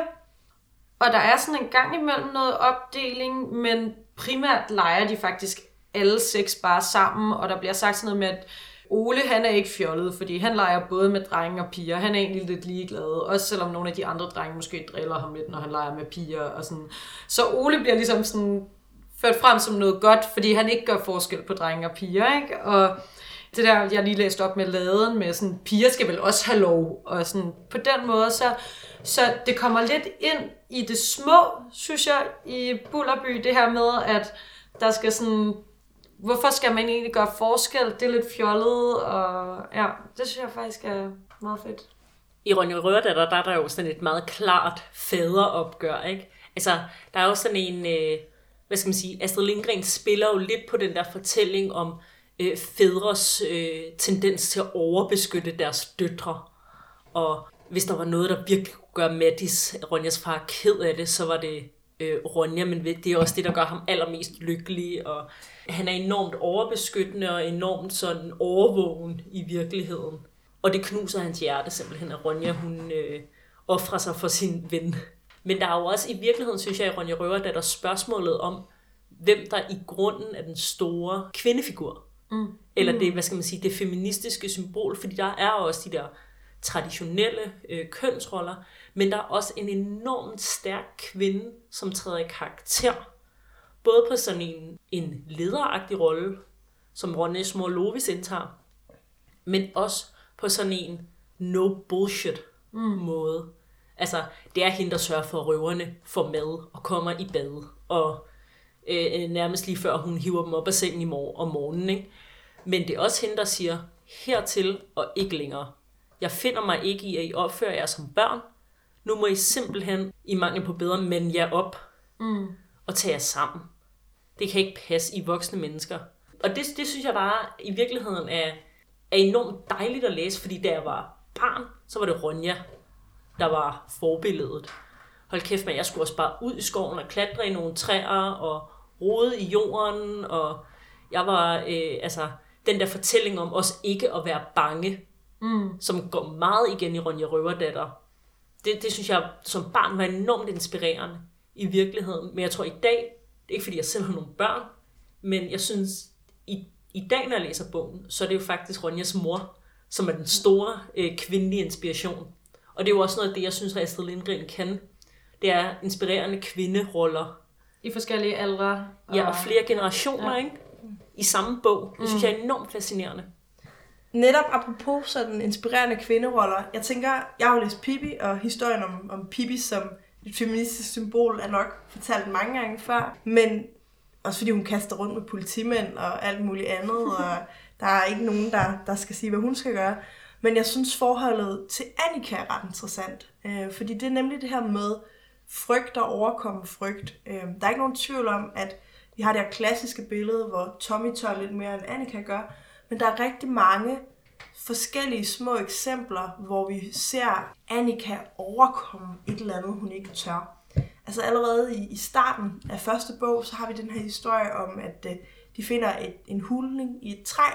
Og der er sådan en gang imellem noget opdeling, men primært leger de faktisk alle seks bare sammen, og der bliver sagt sådan noget med, at Ole, han er ikke fjollet, fordi han leger både med drenge og piger. Han er egentlig lidt ligeglad, også selvom nogle af de andre drenge måske driller ham lidt, når han leger med piger og sådan. Så Ole bliver ligesom sådan ført frem som noget godt, fordi han ikke gør forskel på drenge og piger, ikke? Og det der, jeg lige læste op med laden med sådan, piger skal vel også have lov, og sådan, på den måde, så, så det kommer lidt ind i det små, synes jeg, i Bullerby, det her med, at der skal sådan, hvorfor skal man egentlig gøre forskel, det er lidt fjollet, og ja, det synes jeg faktisk er meget fedt. I Ronja Rørdatter, der er der jo sådan et meget klart faderopgør, ikke? Altså, der er jo sådan en, øh, hvad skal man sige, Astrid Lindgren spiller jo lidt på den der fortælling om øh, fædres øh, tendens til at overbeskytte deres døtre. Og hvis der var noget, der virkelig kunne gøre Mattis, Ronjas far, ked af det, så var det øh, Ronja, men det er også det, der gør ham allermest lykkelig, og han er enormt overbeskyttende og enormt sådan overvågen i virkeligheden. Og det knuser hans hjerte simpelthen, at Ronja, hun øh, offrer sig for sin ven. Men der er jo også i virkeligheden, synes jeg, i Ronja Røver, der er spørgsmålet om, hvem der i grunden er den store kvindefigur. Mm. Eller det, hvad skal man sige, det feministiske symbol, fordi der er også de der traditionelle øh, kønsroller, men der er også en enormt stærk kvinde, som træder i karakter, Både på sådan en, en lederagtig rolle, som mor Lovis indtager, men også på sådan en no bullshit mm. måde. Altså, det er hende, der sørger for, at røverne får mad og kommer i bad. Og øh, nærmest lige før hun hiver dem op af sengen i mor- om morgenen. Ikke? Men det er også hende, der siger, hertil og ikke længere. Jeg finder mig ikke i, at I opfører jer som børn. Nu må I simpelthen, i mangel på bedre, mænd jer op mm. og tage jer sammen. Det kan ikke passe i voksne mennesker. Og det, det synes jeg bare i virkeligheden er, er enormt dejligt at læse, fordi da jeg var barn, så var det Ronja, der var forbilledet. Hold kæft, men jeg skulle også bare ud i skoven og klatre i nogle træer og rode i jorden, og jeg var, øh, altså, den der fortælling om os ikke at være bange, mm. som går meget igen i Ronja Røverdatter. Det, det synes jeg som barn var enormt inspirerende i virkeligheden. Men jeg tror i dag, det er ikke fordi jeg selv har nogle børn, men jeg synes i, i dag, når jeg læser bogen, så er det jo faktisk Ronjas mor, som er den store øh, kvindelige inspiration. Og det er jo også noget af det, jeg synes, at Astrid Lindgren kan. Det er inspirerende kvinderoller. I forskellige aldre. Og... Ja, og flere generationer, ja. ikke? I samme bog. Det synes mm. jeg er enormt fascinerende. Netop apropos sådan inspirerende kvinderoller. Jeg tænker, jeg har jo læst Pippi, og historien om, om Pippi som et feministisk symbol er nok fortalt mange gange før. Men også fordi hun kaster rundt med politimænd og alt muligt andet, og der er ikke nogen, der, der skal sige, hvad hun skal gøre. Men jeg synes, forholdet til Annika er ret interessant. Øh, fordi det er nemlig det her med frygt og overkomme frygt. Øh, der er ikke nogen tvivl om, at vi har det her klassiske billede, hvor Tommy tør lidt mere, end Annika gør. Men der er rigtig mange forskellige små eksempler, hvor vi ser Annika overkomme et eller andet, hun ikke tør. Altså allerede i, i starten af første bog, så har vi den her historie om, at øh, de finder et, en hulning i et træ,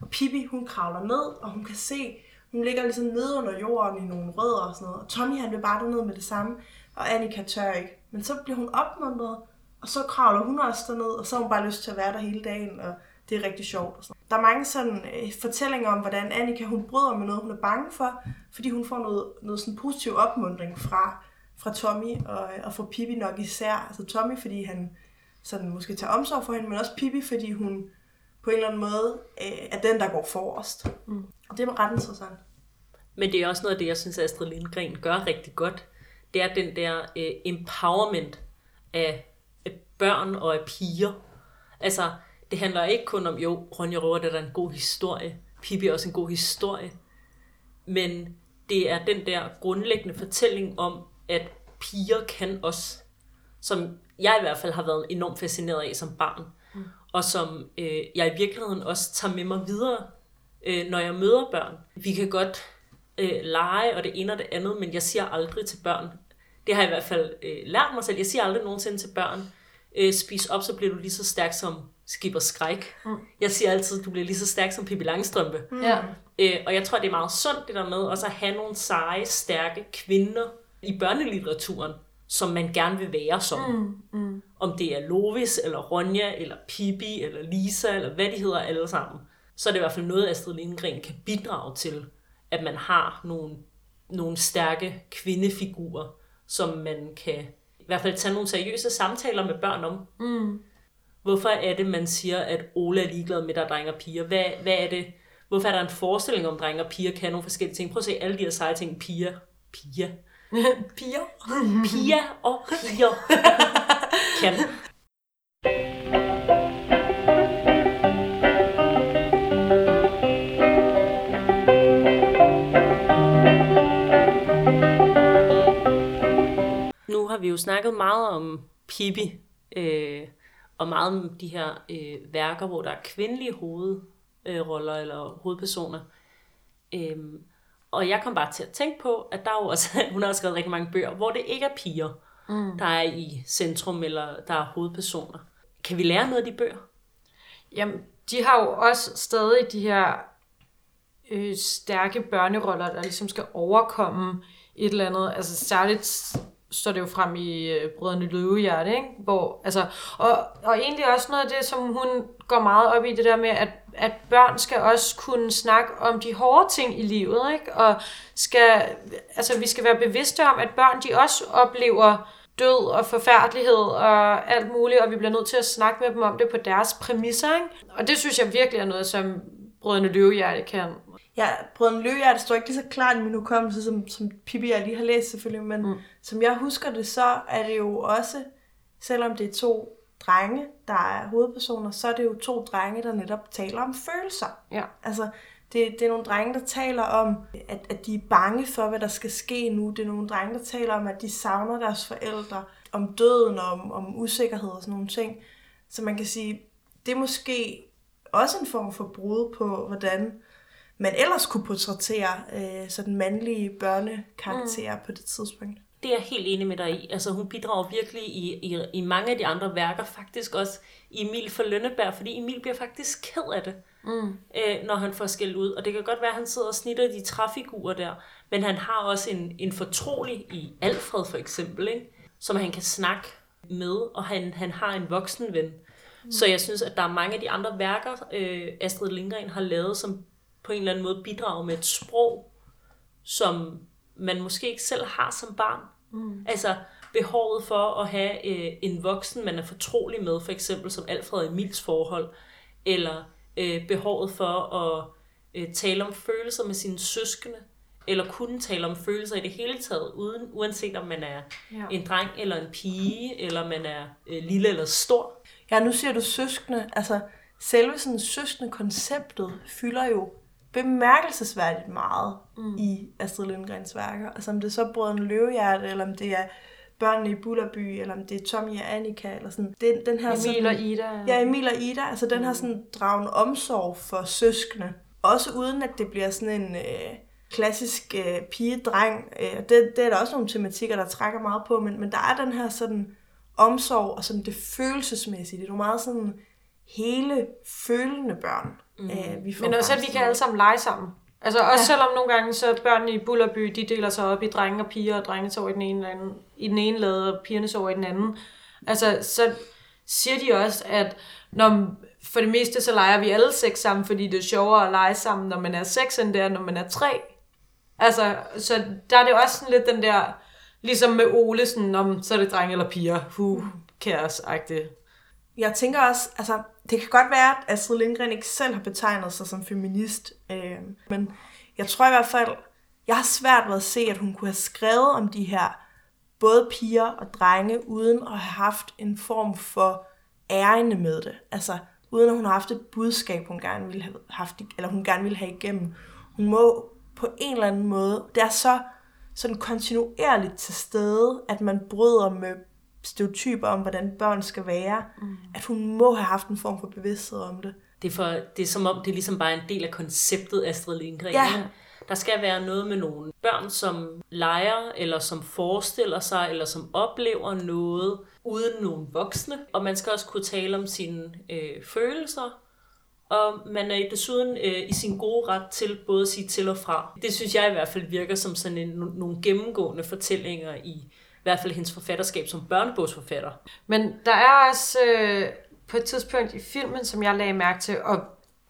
og Pippi, hun kravler ned, og hun kan se, hun ligger ligesom nede under jorden i nogle rødder og sådan noget. Og Tommy, han vil bare ned med det samme, og Annika tør ikke. Men så bliver hun opmuntret, og så kravler hun også derned, og så har hun bare lyst til at være der hele dagen, og det er rigtig sjovt. Og sådan. Der er mange sådan øh, fortællinger om, hvordan Annika hun bryder med noget, hun er bange for, fordi hun får noget, noget sådan positiv opmundring fra, fra Tommy, og, og fra Pippi nok især. Altså Tommy, fordi han sådan måske tager omsorg for hende, men også Pippi, fordi hun på en eller anden måde øh, er den, der går forrest. Mm. Og det er ret interessant. Men det er også noget af det, jeg synes, Astrid Lindgren gør rigtig godt. Det er den der øh, empowerment af, af børn og af piger. Altså, det handler ikke kun om, jo, Ronja Røver, det er en god historie. Pippi er også en god historie. Men det er den der grundlæggende fortælling om, at piger kan også, som jeg i hvert fald har været enormt fascineret af som barn, mm. og som øh, jeg i virkeligheden også tager med mig videre, øh, når jeg møder børn. Vi kan godt øh, lege og det ene og det andet, men jeg siger aldrig til børn, det har jeg i hvert fald øh, lært mig selv, jeg siger aldrig nogensinde til børn, øh, spis op, så bliver du lige så stærk som skipper skræk. Mm. Jeg siger altid, du bliver lige så stærk som Pippi Langstrømpe. Mm. Ja. Øh, og jeg tror, det er meget sundt det der med også at have nogle seje, stærke kvinder i børnelitteraturen, som man gerne vil være som. Mm. Mm. Om det er Lovis, eller Ronja, eller Pippi, eller Lisa, eller hvad de hedder alle sammen. Så er det i hvert fald noget, Astrid Lindgren kan bidrage til, at man har nogle, nogle stærke kvindefigurer, som man kan i hvert fald tage nogle seriøse samtaler med børn om. Mm. Hvorfor er det, man siger, at Ola er ligeglad med, at der er drenge og piger? Hvad, hvad er det? Hvorfor er der en forestilling om, drenge og piger kan nogle forskellige ting? Prøv at se alle de her seje ting. Piger. Piger. piger. piger og piger. kan. Har vi jo snakket meget om Pippi, øh, og meget om de her øh, værker, hvor der er kvindelige hovedroller øh, eller hovedpersoner. Øhm, og jeg kom bare til at tænke på, at der er jo også, hun har skrevet rigtig mange bøger, hvor det ikke er piger, mm. der er i centrum, eller der er hovedpersoner. Kan vi lære noget af de bøger? Jamen, de har jo også stadig de her øh, stærke børneroller, der ligesom skal overkomme et eller andet. Altså særligt står det jo frem i øh, Brødrene Løvehjerte, ikke? Hvor, altså, og, og egentlig også noget af det, som hun går meget op i, det der med, at, at børn skal også kunne snakke om de hårde ting i livet, ikke? Og skal, altså, vi skal være bevidste om, at børn, de også oplever død og forfærdelighed og alt muligt, og vi bliver nødt til at snakke med dem om det på deres præmisser. Ikke? Og det synes jeg virkelig er noget, som Brødrene Løvehjerte kan. Ja, Brødrene Løvehjerte står ikke lige så klart i min hukommelse, som, som Pippi jeg lige har læst selvfølgelig, men mm. som jeg husker det, så er det jo også, selvom det er to drenge, der er hovedpersoner, så er det jo to drenge, der netop taler om følelser. Ja. Altså, det, det er nogle drenge, der taler om, at, at de er bange for, hvad der skal ske nu. Det er nogle drenge, der taler om, at de savner deres forældre, om døden, om, om usikkerhed og sådan nogle ting. Så man kan sige, det er måske også en form for brud på, hvordan man ellers kunne portrættere øh, sådan mandlige børnekarakterer mm. på det tidspunkt. Det er jeg helt enig med dig i. Altså, hun bidrager virkelig i, i, i mange af de andre værker, faktisk også i Emil for Lønneberg, fordi Emil bliver faktisk ked af det, mm. øh, når han får skældt ud. Og det kan godt være, at han sidder og snitter de træfigurer der, men han har også en, en fortrolig i Alfred for eksempel, ikke? som han kan snakke med, og han, han har en voksen ven. Mm. Så jeg synes, at der er mange af de andre værker, øh, Astrid Lindgren har lavet, som på en eller anden måde bidrager med et sprog, som man måske ikke selv har som barn. Mm. Altså behovet for at have øh, en voksen, man er fortrolig med, for eksempel som Alfred Emils forhold, eller øh, behovet for at øh, tale om følelser med sine søskende, eller kunne tale om følelser i det hele taget, uden, uanset om man er ja. en dreng eller en pige, eller man er øh, lille eller stor. Ja, nu siger du søskende. Altså, selve sådan søskende konceptet fylder jo bemærkelsesværdigt meget mm. i Astrid Lindgrens værker. Altså om det er så Brødren Løvehjerte, eller om det er børnene i Bullerby, eller om det er Tommy og Annika, eller sådan. Det, den her Emil sådan, og Ida. Ja, Emil og Ida. Altså den mm. har sådan dragen omsorg for søskende. Også uden at det bliver sådan en øh, klassisk øh, pige-dreng. Øh, det, det er der også nogle tematikker, der trækker meget på, men, men der er den her sådan omsorg og sådan det følelsesmæssige. Det er nogle meget sådan hele følende børn. Mm. Øh, vi får Men også, at vi kan alle sammen lege sammen. Altså også ja. selvom nogle gange, så børnene i Bullerby, de deler sig op i drenge og piger, og drenge sover i den ene, anden, i den ene lade, og pigerne sover i den anden. Altså, så siger de også, at når, for det meste, så leger vi alle seks sammen, fordi det er sjovere at lege sammen, når man er seks, end det er, når man er tre. Altså, så der er det også sådan lidt den der, ligesom med Ole, sådan, om så er det drenge eller piger, who cares-agtigt. Jeg tænker også, altså, det kan godt være, at Astrid Lindgren ikke selv har betegnet sig som feminist, øh, men jeg tror i hvert fald, jeg har svært ved at se, at hun kunne have skrevet om de her både piger og drenge, uden at have haft en form for ærende med det. Altså, uden at hun har haft et budskab, hun gerne ville have haft, eller hun gerne ville have igennem. Hun må på en eller anden måde, det er så sådan kontinuerligt til stede, at man bryder med stereotyper om, hvordan børn skal være, mm. at hun må have haft en form for bevidsthed om det. Det er, for, det er som om, det er ligesom bare en del af konceptet Astrid Lindgren. Ja. Der skal være noget med nogle børn, som leger, eller som forestiller sig, eller som oplever noget uden nogle voksne. Og man skal også kunne tale om sine øh, følelser, og man er desuden øh, i sin gode ret til både at sige til og fra. Det synes jeg i hvert fald virker som sådan en, nogle gennemgående fortællinger i i hvert fald hendes forfatterskab som børnebogsforfatter. Men der er også øh, på et tidspunkt i filmen, som jeg lagde mærke til, og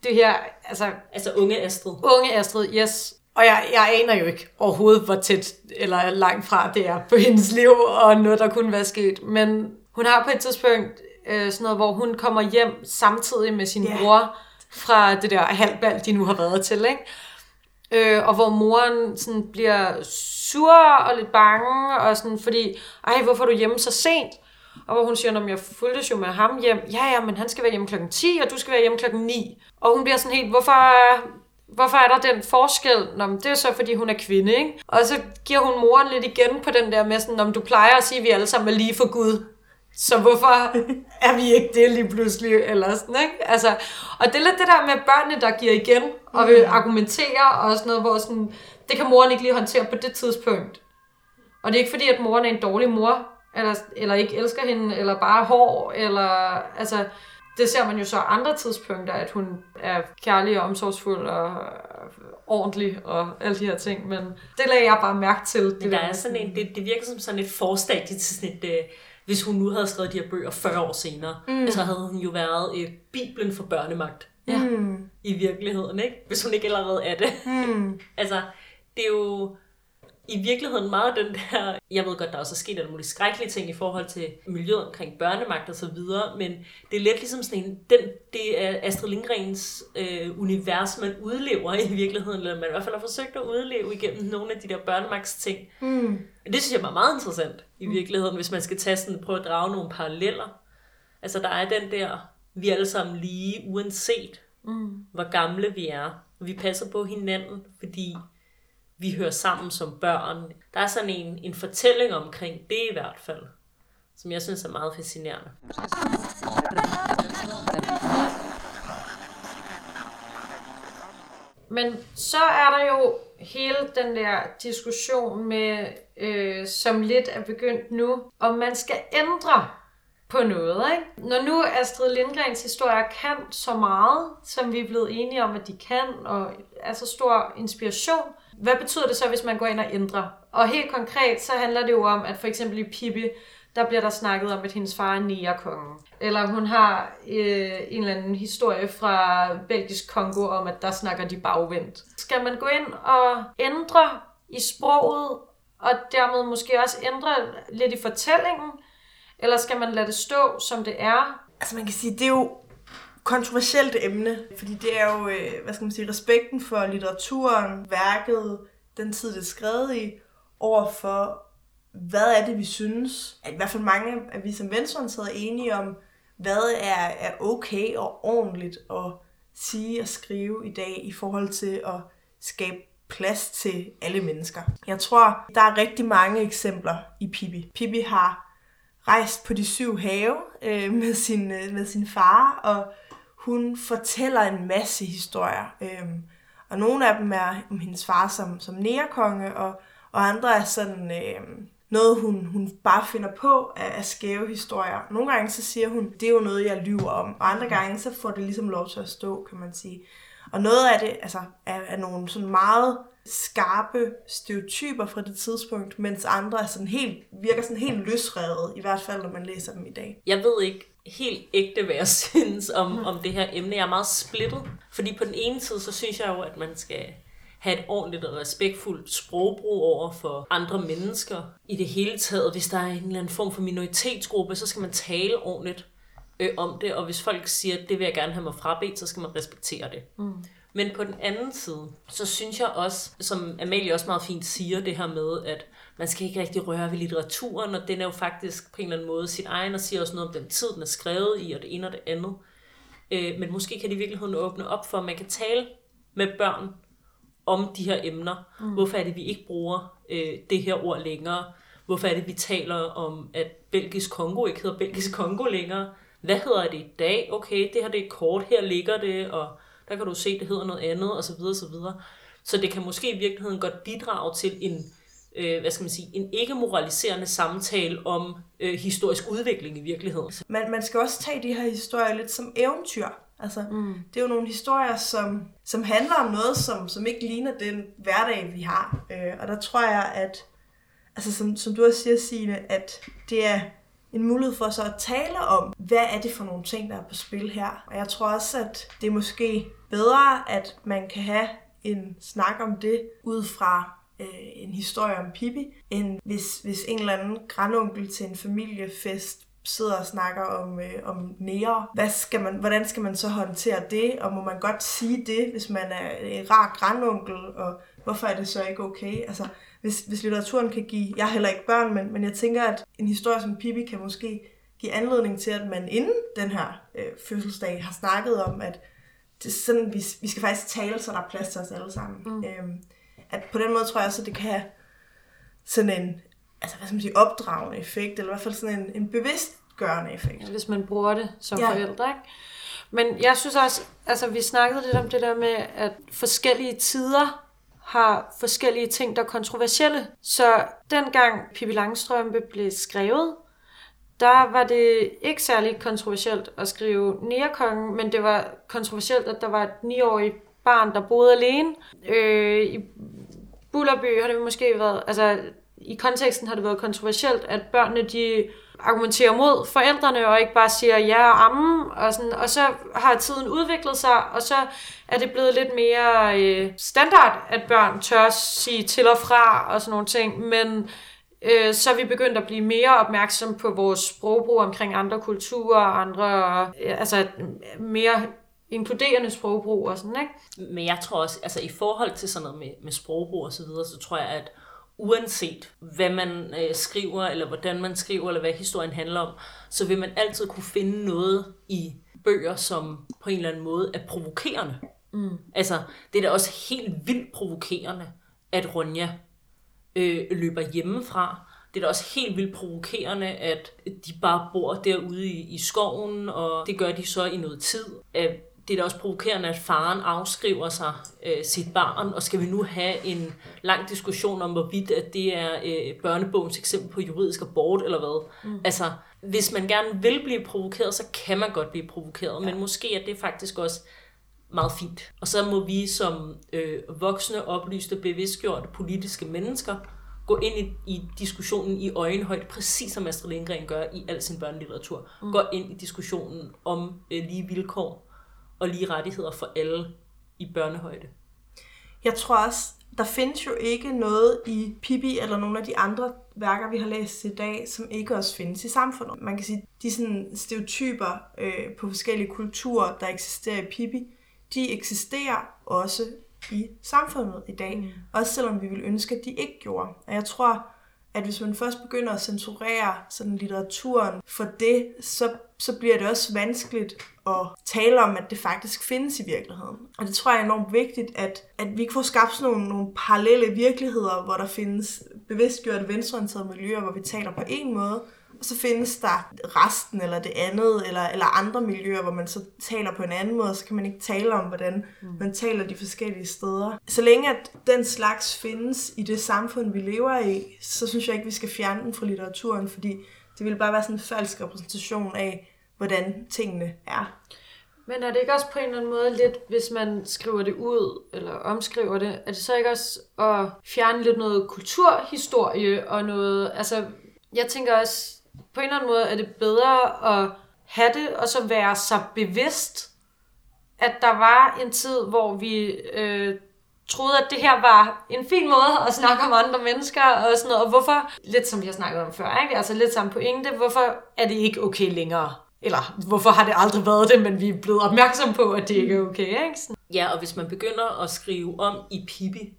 det her, altså... Altså unge Astrid. Unge Astrid, yes. Og jeg, jeg aner jo ikke overhovedet, hvor tæt eller langt fra det er på hendes liv, og noget, der kunne være sket. Men hun har på et tidspunkt øh, sådan noget, hvor hun kommer hjem samtidig med sin yeah. bror fra det der halvbal, de nu har været til, ikke? Øh, og hvor moren sådan bliver sur og lidt bange, og sådan, fordi, ej, hvorfor er du hjemme så sent? Og hvor hun siger, at jeg fulgte jo med ham hjem. Ja, ja, men han skal være hjemme klokken 10, og du skal være hjemme klokken 9. Og hun bliver sådan helt, hvorfor, hvorfor er der den forskel? Nå, det er så, fordi hun er kvinde, ikke? Og så giver hun moren lidt igen på den der med sådan, om du plejer at sige, at vi alle sammen er lige for Gud. Så hvorfor er vi ikke det lige pludselig? Eller sådan, ikke? Altså, og det er lidt det der med børnene, der giver igen og vil argumentere og sådan noget, hvor sådan, det kan moren ikke lige håndtere på det tidspunkt. Og det er ikke fordi, at moren er en dårlig mor, eller, eller ikke elsker hende, eller bare hård, eller altså, det ser man jo så andre tidspunkter, at hun er kærlig og omsorgsfuld og ordentlig og alle de her ting, men det lagde jeg bare mærke til. Det men der er sådan en, det, det virker som sådan et forstadie til sådan et, øh, hvis hun nu havde skrevet de her bøger 40 år senere, mm. så havde hun jo været øh, Bibelen for børnemagt. Ja. Mm. I virkeligheden, ikke? Hvis hun ikke allerede er det. Mm. altså, det er jo... i virkeligheden meget den der, jeg ved godt, der også er sket alle mulige skrækkelige ting i forhold til miljøet omkring børnemagt og så videre, men det er lidt ligesom sådan en, den, det er Astrid Lindgrens øh, univers, man udlever i virkeligheden, eller man i hvert fald har forsøgt at udleve igennem nogle af de der børnemagts ting. Mm. Det synes jeg var meget interessant i virkeligheden, hvis man skal tage sådan, prøve at drage nogle paralleller. Altså der er den der, vi er alle sammen lige, uanset mm. hvor gamle vi er. Vi passer på hinanden, fordi vi hører sammen som børn. Der er sådan en, en fortælling omkring det i hvert fald, som jeg synes er meget fascinerende. Men så er der jo hele den der diskussion med, øh, som lidt er begyndt nu, om man skal ændre på noget. Ikke? Når nu Astrid Lindgrens historier kan så meget, som vi er blevet enige om, at de kan, og er så stor inspiration, hvad betyder det så, hvis man går ind og ændrer? Og helt konkret, så handler det jo om, at for eksempel i Pippi, der bliver der snakket om, at hendes far er nærekongen. Eller hun har øh, en eller anden historie fra Belgisk Kongo om, at der snakker de bagvendt. Skal man gå ind og ændre i sproget, og dermed måske også ændre lidt i fortællingen? Eller skal man lade det stå, som det er? Altså man kan sige, det er jo kontroversielt emne, fordi det er jo, øh, hvad skal man sige, respekten for litteraturen, værket, den tid, det er skrevet i, over for, hvad er det, vi synes, at i hvert fald mange af vi som venstreorienterede er enige om, hvad er, er okay og ordentligt at sige og skrive i dag i forhold til at skabe plads til alle mennesker. Jeg tror, der er rigtig mange eksempler i Pippi. Pippi har rejst på de syv have øh, med, sin, øh, med sin far, og hun fortæller en masse historier. Øh, og nogle af dem er om hendes far som, som nærekonge, og, og andre er sådan øh, noget, hun, hun bare finder på af, af skæve historier. Nogle gange så siger hun, det er jo noget, jeg lyver om, og andre gange så får det ligesom lov til at stå, kan man sige. Og noget af det altså, er, er nogle sådan meget skarpe stereotyper fra det tidspunkt, mens andre er sådan helt, virker sådan helt løsrevet, i hvert fald når man læser dem i dag. Jeg ved ikke helt ægte, hvad jeg synes om, om det her emne. Jeg er meget splittet, fordi på den ene side, så synes jeg jo, at man skal have et ordentligt og respektfuldt sprogbrug over for andre mennesker. I det hele taget, hvis der er en eller anden form for minoritetsgruppe, så skal man tale ordentligt øh, om det, og hvis folk siger, at det vil jeg gerne have mig frabedt, så skal man respektere det. Mm. Men på den anden side, så synes jeg også, som Amalie også meget fint siger, det her med, at man skal ikke rigtig røre ved litteraturen, og den er jo faktisk på en eller anden måde sin egen, og siger også noget om den tid, den er skrevet i, og det ene og det andet. Øh, men måske kan det i virkeligheden åbne op for, at man kan tale med børn om de her emner. Mm. Hvorfor er det, vi ikke bruger øh, det her ord længere? Hvorfor er det, vi taler om, at Belgisk Kongo ikke hedder Belgisk Kongo længere? Hvad hedder det i dag? Okay, det her det er kort, her ligger det, og der kan du se, det hedder noget andet, og så videre, så videre. Så det kan måske i virkeligheden godt bidrage til en, øh, hvad skal man sige, en ikke-moraliserende samtale om øh, historisk udvikling i virkeligheden. Man, man skal også tage de her historier lidt som eventyr. Altså, mm. Det er jo nogle historier, som, som handler om noget, som, som ikke ligner den hverdag, vi har. Øh, og der tror jeg, at, altså, som, som du også siger, Signe, at det er en mulighed for så at tale om, hvad er det for nogle ting, der er på spil her. Og jeg tror også, at det er måske bedre, at man kan have en snak om det ud fra øh, en historie om Pippi, end hvis, hvis en eller anden grandonkel til en familiefest sidder og snakker om, øh, om nære. Hvad skal man, hvordan skal man så håndtere det, og må man godt sige det, hvis man er en rar grandonkel, og hvorfor er det så ikke okay? Altså, hvis, hvis litteraturen kan give, jeg har heller ikke børn, men, men jeg tænker, at en historie som Pippi kan måske give anledning til, at man inden den her øh, fødselsdag har snakket om, at det er sådan, vi, vi skal faktisk tale, så der er plads til os alle sammen. Mm. Øhm, at på den måde tror jeg også, at det kan have sådan en altså, hvad skal man sige, opdragende effekt, eller i hvert fald sådan en, en bevidstgørende effekt. Ja, hvis man bruger det som ja. forældre, ikke? Men jeg synes også, altså vi snakkede lidt om det der med, at forskellige tider har forskellige ting, der er kontroversielle. Så dengang Pippi Langstrømpe blev skrevet, der var det ikke særlig kontroversielt at skrive Nærkongen, men det var kontroversielt, at der var et 9-årigt barn, der boede alene. Øh, I Bullerby har det måske været, altså i konteksten har det været kontroversielt, at børnene de argumenterer mod forældrene, og ikke bare siger ja og amme, og, sådan, og så har tiden udviklet sig, og så er det blevet lidt mere øh, standard, at børn tør sige til og fra, og sådan nogle ting, men øh, så er vi begyndt at blive mere opmærksom på vores sprogbrug omkring andre kulturer, andre, øh, altså mere inkluderende sprogbrug og sådan, ikke? Men jeg tror også, altså i forhold til sådan noget med, med sprogbrug og så videre, så tror jeg, at uanset hvad man øh, skriver, eller hvordan man skriver, eller hvad historien handler om, så vil man altid kunne finde noget i bøger, som på en eller anden måde er provokerende. Mm. Altså, det er da også helt vildt provokerende, at Ronja øh, løber hjemmefra. Det er da også helt vildt provokerende, at de bare bor derude i, i skoven, og det gør de så i noget tid. At det er da også provokerende, at faren afskriver sig øh, sit barn, og skal vi nu have en lang diskussion om, hvorvidt at det er øh, børnebogens eksempel på juridisk abort, eller hvad. Mm. Altså, hvis man gerne vil blive provokeret, så kan man godt blive provokeret, ja. men måske er det faktisk også meget fint. Og så må vi som øh, voksne, oplyste, bevidstgjorte politiske mennesker gå ind i, i diskussionen i øjenhøjde, præcis som Astrid Lindgren gør i al sin børnelitteratur. Mm. Gå ind i diskussionen om øh, lige vilkår og lige rettigheder for alle i børnehøjde. Jeg tror også, der findes jo ikke noget i Pippi eller nogle af de andre værker, vi har læst i dag, som ikke også findes i samfundet. Man kan sige, de sådan stereotyper øh, på forskellige kulturer, der eksisterer i Pippi, de eksisterer også i samfundet i dag. Mm. Også selvom vi vil ønske, at de ikke gjorde. Og jeg tror, at hvis man først begynder at censurere sådan litteraturen for det, så, så bliver det også vanskeligt at tale om, at det faktisk findes i virkeligheden. Og det tror jeg er enormt vigtigt, at, at vi ikke får skabt sådan nogle, nogle parallelle virkeligheder, hvor der findes bevidstgjorte venstreorienterede miljøer, hvor vi taler på en måde, og så findes der resten eller det andet, eller, eller andre miljøer, hvor man så taler på en anden måde, så kan man ikke tale om, hvordan mm. man taler de forskellige steder. Så længe at den slags findes i det samfund, vi lever i, så synes jeg ikke, vi skal fjerne den fra litteraturen, fordi det vil bare være sådan en falsk repræsentation af, hvordan tingene er. Men er det ikke også på en eller anden måde lidt, hvis man skriver det ud, eller omskriver det, er det så ikke også at fjerne lidt noget kulturhistorie og noget, altså jeg tænker også, på en eller anden måde er det bedre at have det, og så være så bevidst, at der var en tid, hvor vi øh, troede, at det her var en fin måde at snakke om andre mennesker og sådan noget. Og hvorfor, lidt som vi har snakket om før, ikke? altså lidt samme pointe, hvorfor er det ikke okay længere? Eller hvorfor har det aldrig været det, men vi er blevet opmærksom på, at det ikke er okay. Ikke? Sådan. Ja, og hvis man begynder at skrive om i Pippi,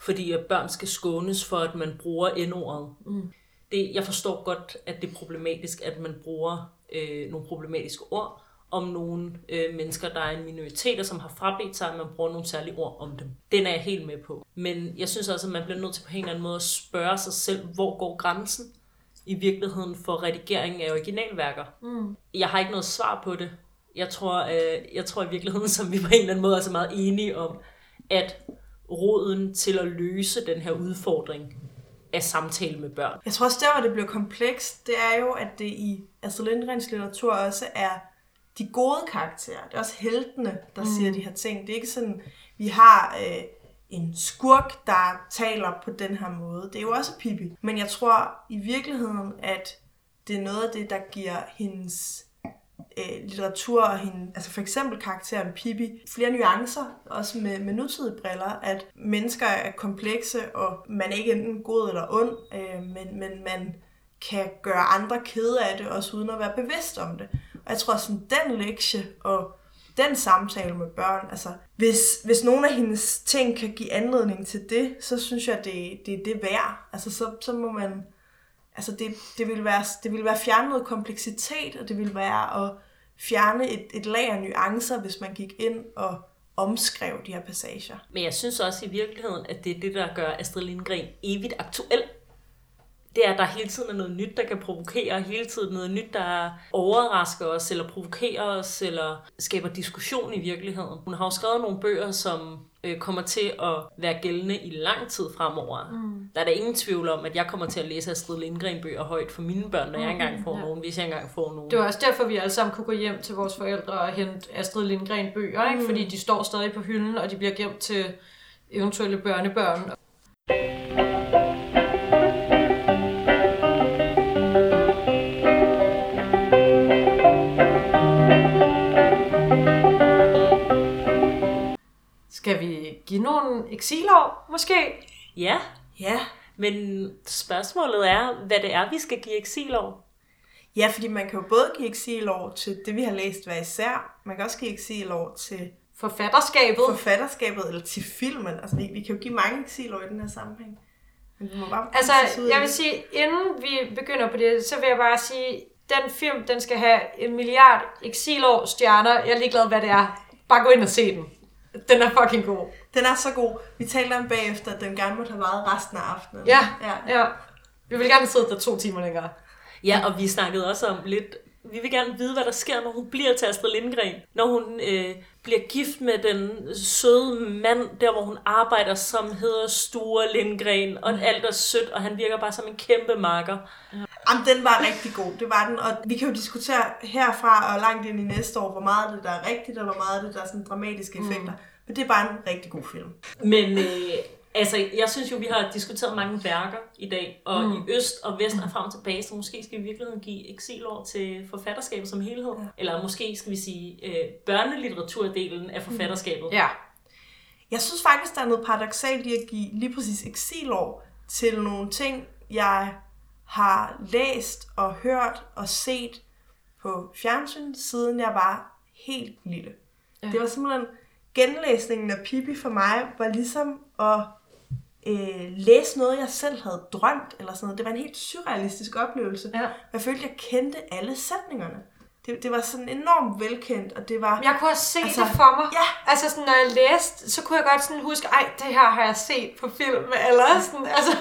fordi at børn skal skånes for, at man bruger endordet, mm det, jeg forstår godt, at det er problematisk, at man bruger øh, nogle problematiske ord om nogle øh, mennesker, der er en minoritet, og som har frabedt sig, at man bruger nogle særlige ord om dem. Den er jeg helt med på. Men jeg synes også, at man bliver nødt til på en eller anden måde at spørge sig selv, hvor går grænsen i virkeligheden for redigering af originalværker. Mm. Jeg har ikke noget svar på det. Jeg tror, øh, jeg tror i virkeligheden, som vi på en eller anden måde er så meget enige om, at roden til at løse den her udfordring af samtale med børn. Jeg tror også, der hvor det bliver komplekst, det er jo, at det i Astrid Lindgrens litteratur også er de gode karakterer. Det er også heltene, der mm. siger de her ting. Det er ikke sådan, vi har øh, en skurk, der taler på den her måde. Det er jo også Pippi. Men jeg tror i virkeligheden, at det er noget af det, der giver hendes øh, litteratur og hende, altså for eksempel karakteren Pippi, flere nuancer, også med, med nutidige briller, at mennesker er komplekse, og man er ikke enten god eller ond, øh, men, men man kan gøre andre kede af det, også uden at være bevidst om det. Og jeg tror sådan, den lektie og den samtale med børn, altså hvis, hvis nogle af hendes ting kan give anledning til det, så synes jeg, det, det er det værd. Altså så, så må man altså det, det, vil være, det vil være fjerne noget kompleksitet, og det vil være at fjerne et, et lag af nuancer, hvis man gik ind og omskrev de her passager. Men jeg synes også i virkeligheden, at det er det, der gør Astrid Lindgren evigt aktuel. Det er, at der hele tiden er noget nyt, der kan provokere, hele tiden noget nyt, der overrasker os, eller provokerer os, eller skaber diskussion i virkeligheden. Hun har jo skrevet nogle bøger, som øh, kommer til at være gældende i lang tid fremover. Mm. Der er der ingen tvivl om, at jeg kommer til at læse Astrid Lindgren bøger højt for mine børn, når mm. jeg engang får ja. nogen, hvis jeg engang får nogen. Det var også derfor, vi alle sammen kunne gå hjem til vores forældre og hente Astrid Lindgren bøger, ikke? Mm. fordi de står stadig på hylden, og de bliver gemt til eventuelle børnebørn. Give nogle eksilår, måske? Ja, Ja. men spørgsmålet er, hvad det er, vi skal give eksilår. Ja, fordi man kan jo både give eksilår til det, vi har læst hver især. Man kan også give eksilår til Forfatterskabet. forfatterskabet eller til filmen. Altså, vi, vi kan jo give mange eksilår i den her sammenhæng. Men vi må bare Altså, jeg vil sige, inden vi begynder på det, så vil jeg bare sige, den film, den skal have en milliard exilår stjerner. Jeg er ligeglad, hvad det er. Bare gå ind og se den. Den er fucking god. Den er så god. Vi talte om bagefter, at den gerne måtte have været resten af aftenen. Ja, ja. ja. Vi vil gerne sidde der to timer længere. Ja, og vi snakkede også om lidt, vi vil gerne vide, hvad der sker, når hun bliver til Astrid Lindgren. Når hun øh, bliver gift med den søde mand, der hvor hun arbejder, som hedder Sture Lindgren, og alt er sødt, og han virker bare som en kæmpe makker. Jamen, den var rigtig god. Det var den. Og vi kan jo diskutere herfra og langt ind i næste år, hvor meget af det, der er rigtigt, og hvor meget af det, der er sådan dramatiske effekter. Mm. Men det er bare en rigtig god film. Men øh, altså, jeg synes jo, vi har diskuteret mange værker i dag, og mm. i øst og vest og frem og tilbage, så måske skal vi i virkeligheden give eksilår til forfatterskabet som helhed. Ja. Eller måske skal vi sige øh, børnelitteraturdelen af forfatterskabet. Ja. Jeg synes faktisk, der er noget paradoxalt i at give lige præcis eksilår til nogle ting, jeg har læst og hørt og set på fjernsyn, siden jeg var helt lille. Ja. Det var simpelthen genlæsningen af Pippi for mig, var ligesom at øh, læse noget, jeg selv havde drømt, eller sådan noget. Det var en helt surrealistisk oplevelse. Ja. Jeg følte, jeg kendte alle sætningerne. Det, det var sådan enormt velkendt, og det var... Jeg kunne også se Altså, det for mig. ja. Altså sådan, når jeg læste, så kunne jeg godt sådan huske, ej, det her har jeg set på film, eller sådan, altså,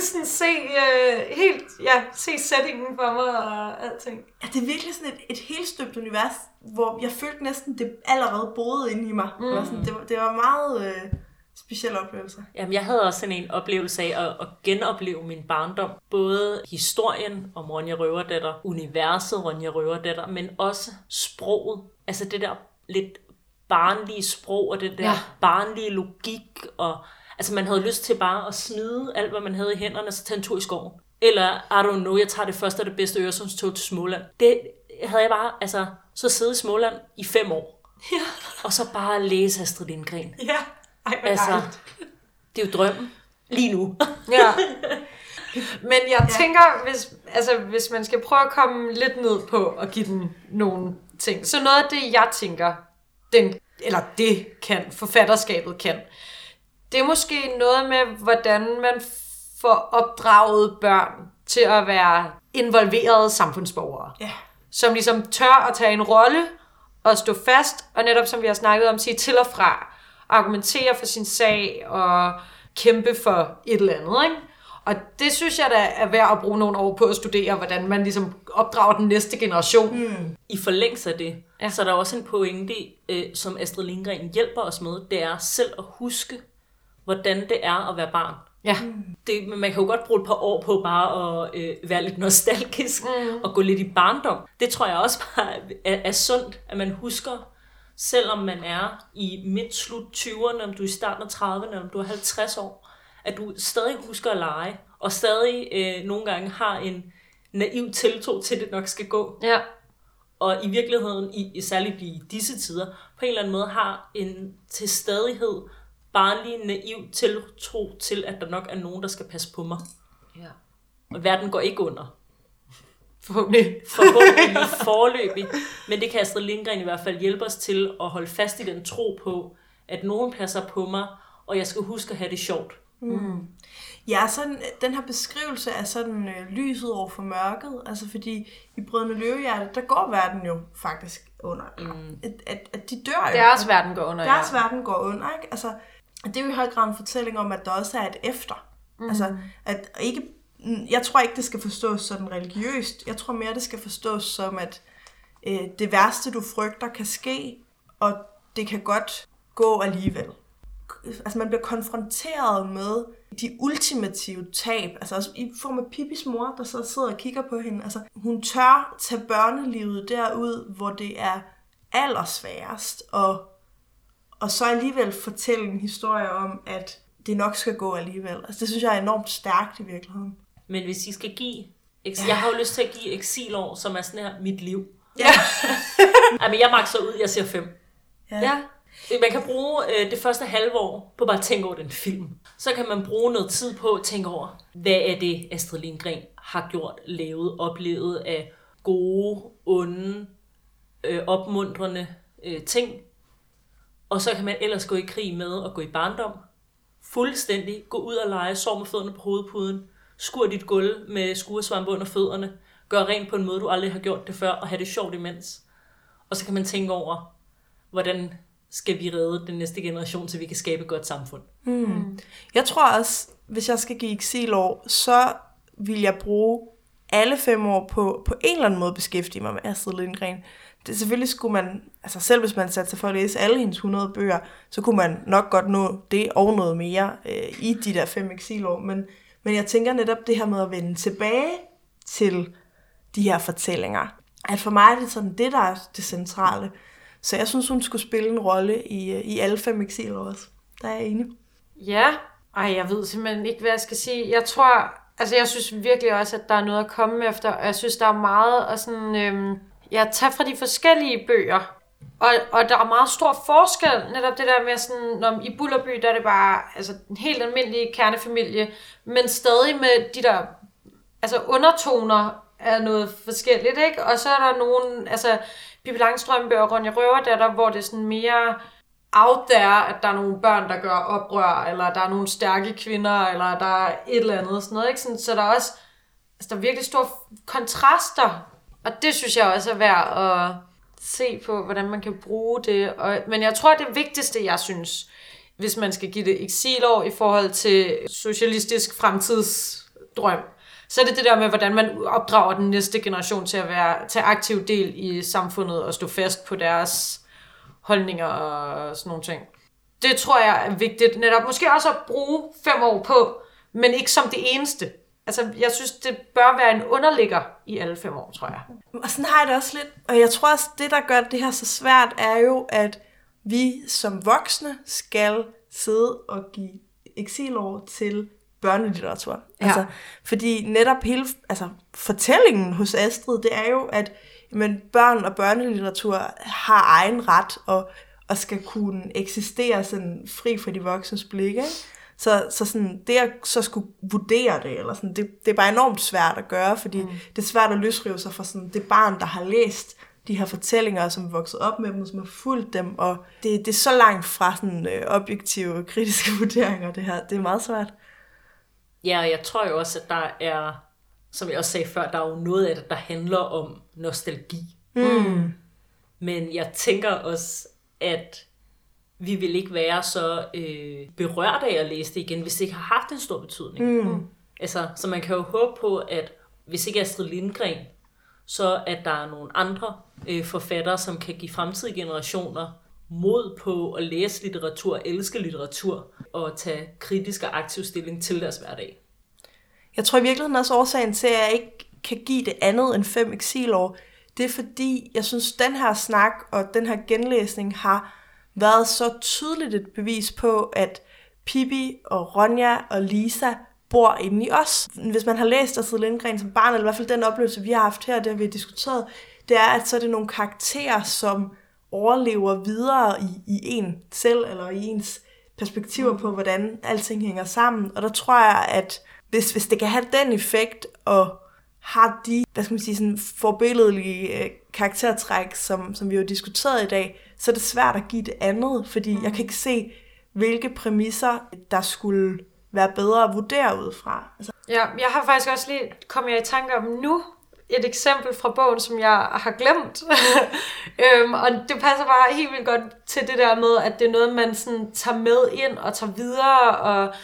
sådan se øh, helt, ja, se settingen for mig og alting. Ja, det er virkelig sådan et, et helt støbt univers, hvor jeg følte næsten, det allerede boede inde i mig. Mm. Eller sådan, det, var, det var meget øh, speciel oplevelse. Jamen, jeg havde også sådan en oplevelse af at, at genopleve min barndom. Både historien om Ronja Røverdatter, universet Ronja Røverdatter, men også sproget. Altså det der lidt barnlige sprog, og det der ja. Barnlige logik. Og, altså man havde lyst til bare at smide alt, hvad man havde i hænderne, og så tage en tur i skoven. Eller, I don't know, jeg tager det første og det bedste Øresundstog til Småland. Det havde jeg bare, altså, så sidde i Småland i fem år. Ja. Og så bare læse Astrid Lindgren. Ja. Ej, Altså, dejligt. det er jo drømmen. Lige nu. Ja. Men jeg ja. tænker, hvis, altså, hvis man skal prøve at komme lidt ned på at give den nogle ting, så noget af det, jeg tænker, den, eller det kan, forfatterskabet kan, det er måske noget med, hvordan man får opdraget børn til at være involverede samfundsborgere Ja. som ligesom tør at tage en rolle og stå fast, og netop som vi har snakket om, sige til og fra, argumentere for sin sag og kæmpe for et eller andet. Ikke? Og det synes jeg da er værd at bruge nogle år på at studere, hvordan man ligesom opdrager den næste generation. Mm. I forlængelse af det, ja. Så er der også en pointe, øh, som Astrid Lindgren hjælper os med, det er selv at huske, hvordan det er at være barn. Ja. Det, men man kan jo godt bruge et par år på bare at øh, være lidt nostalgisk mm. og gå lidt i barndom. Det tror jeg også bare er, er sundt, at man husker, selvom man er i midt-slut 20'erne, om du er i starten af 30'erne, om du er 50 år, at du stadig husker at lege, og stadig øh, nogle gange har en naiv tiltro til, at det nok skal gå. ja. Og i virkeligheden, i, i særligt i disse tider, på en eller anden måde har en til stadighed barnlig naiv tiltro til, at der nok er nogen, der skal passe på mig. ja. Og verden går ikke under. Forhåbentlig. Forhåbentlig forløbig. Men det kan Astrid Lindgren i hvert fald hjælpe os til at holde fast i den tro på, at nogen passer på mig, og jeg skal huske at have det sjovt. Ja, sådan, den her beskrivelse af sådan øh, lyset over for mørket, altså fordi i Brødrene Løvehjerte, der går verden jo faktisk under. Mm. At, at, at de dør jo. Deres verden går under, Deres ja. verden går under, ikke? Altså, det er jo i høj grad en fortælling om, at der også er et efter. Mm. Altså, at ikke, mm, jeg tror ikke, det skal forstås sådan religiøst. Jeg tror mere, det skal forstås som, at øh, det værste, du frygter, kan ske, og det kan godt gå alligevel. Altså, man bliver konfronteret med de ultimative tab, altså også i form af Pippis mor, der så sidder og kigger på hende. Altså, hun tør tage børnelivet derud, hvor det er allersværest, og og så alligevel fortælle en historie om, at det nok skal gå alligevel. Altså, det synes jeg er enormt stærkt i virkeligheden. Men hvis I skal give... Eks- jeg har jo lyst til at give eksilår, som er sådan her mit liv. Ja. Ej, men jeg makser ud, jeg siger fem. Ja. Ja. Man kan bruge øh, det første halve år på bare at tænke over den film. Så kan man bruge noget tid på at tænke over, hvad er det, Astrid Lindgren har gjort, lavet, oplevet af gode, onde, øh, opmuntrende øh, ting. Og så kan man ellers gå i krig med at gå i barndom. Fuldstændig gå ud og lege, sov med fødderne på hovedpuden, skur dit gulv med skuresvampe under fødderne, gør rent på en måde, du aldrig har gjort det før, og have det sjovt imens. Og så kan man tænke over, hvordan skal vi redde den næste generation, så vi kan skabe et godt samfund. Mm. Jeg tror også, hvis jeg skal give eksilår, så vil jeg bruge alle fem år på, på en eller anden måde beskæftige mig med Astrid Lindgren. Det, selvfølgelig skulle man, altså selv hvis man satte sig for at læse alle hendes 100 bøger, så kunne man nok godt nå det og noget mere øh, i de der fem eksilår. Men, men jeg tænker netop det her med at vende tilbage til de her fortællinger. At for mig er det sådan det, der er det centrale. Så jeg synes, hun skulle spille en rolle i, øh, i alle fem eksiler også. Der er jeg enig. Ja, ej, jeg ved simpelthen ikke, hvad jeg skal sige. Jeg tror, altså jeg synes virkelig også, at der er noget at komme efter, og jeg synes, der er meget at sådan, øhm, ja, tage fra de forskellige bøger. Og, og der er meget stor forskel, netop det der med sådan, når i Bullerby, der er det bare altså, en helt almindelig kernefamilie, men stadig med de der altså undertoner af noget forskelligt, ikke? Og så er der nogen, altså Pippi Langstrømpe og Ronja Røverdatter, hvor det er sådan mere out there, at der er nogle børn, der gør oprør, eller der er nogle stærke kvinder, eller der er et eller andet sådan noget, ikke? Sådan, så der er også altså, der er virkelig store kontraster, og det synes jeg også er værd at se på, hvordan man kan bruge det. Og, men jeg tror, det vigtigste, jeg synes, hvis man skal give det eksilår i forhold til socialistisk fremtidsdrøm, så er det det der med, hvordan man opdrager den næste generation til at være, tage aktiv del i samfundet og stå fast på deres holdninger og sådan nogle ting. Det tror jeg er vigtigt netop. Måske også at bruge fem år på, men ikke som det eneste. Altså, jeg synes, det bør være en underligger i alle fem år, tror jeg. Og sådan har jeg det også lidt. Og jeg tror også, det der gør det her så svært, er jo, at vi som voksne skal sidde og give eksilår til børnelitteratur. Ja. Altså, fordi netop hele altså, fortællingen hos Astrid, det er jo, at men børn og børnelitteratur har egen ret og, og skal kunne eksistere sådan fri for de voksnes blik. Ikke? Så, så sådan, det at så skulle vurdere det, eller sådan, det, det er bare enormt svært at gøre, fordi mm. det er svært at løsrive sig fra sådan, det barn, der har læst de her fortællinger, som er vokset op med dem, som har fulgt dem, og det, det er så langt fra sådan, øh, objektive, kritiske vurderinger, det her. Det er meget svært. Ja, og jeg tror jo også, at der er, som jeg også sagde før, der er jo noget af det, der handler om nostalgi. Mm. Men jeg tænker også, at vi vil ikke være så øh, berørt af at læse det igen, hvis det ikke har haft en stor betydning. Mm. Altså, så man kan jo håbe på, at hvis ikke Astrid Lindgren, så at der er nogle andre øh, forfattere, som kan give fremtidige generationer mod på at læse litteratur, elske litteratur og tage kritisk og aktiv stilling til deres hverdag. Jeg tror i virkeligheden også årsagen til, at jeg ikke kan give det andet end fem eksilår, det er fordi, jeg synes, den her snak og den her genlæsning har været så tydeligt et bevis på, at Pippi og Ronja og Lisa bor inde i os. Hvis man har læst Astrid Lindgren som barn, eller i hvert fald den oplevelse, vi har haft her, det har vi diskuteret, det er, at så er det nogle karakterer, som overlever videre i, i en selv, eller i ens perspektiver på, hvordan alting hænger sammen. Og der tror jeg, at hvis, hvis det kan have den effekt, og har de, hvad skal man sige, sådan forbilledelige øh, karaktertræk, som, som vi har diskuteret i dag, så er det svært at give det andet, fordi jeg kan ikke se, hvilke præmisser, der skulle være bedre at vurdere ud fra. Altså. Ja, jeg har faktisk også lige kommet i tanke om nu, et eksempel fra bogen, som jeg har glemt. øhm, og det passer bare helt vildt godt til det der med, at det er noget, man sådan tager med ind og tager videre, og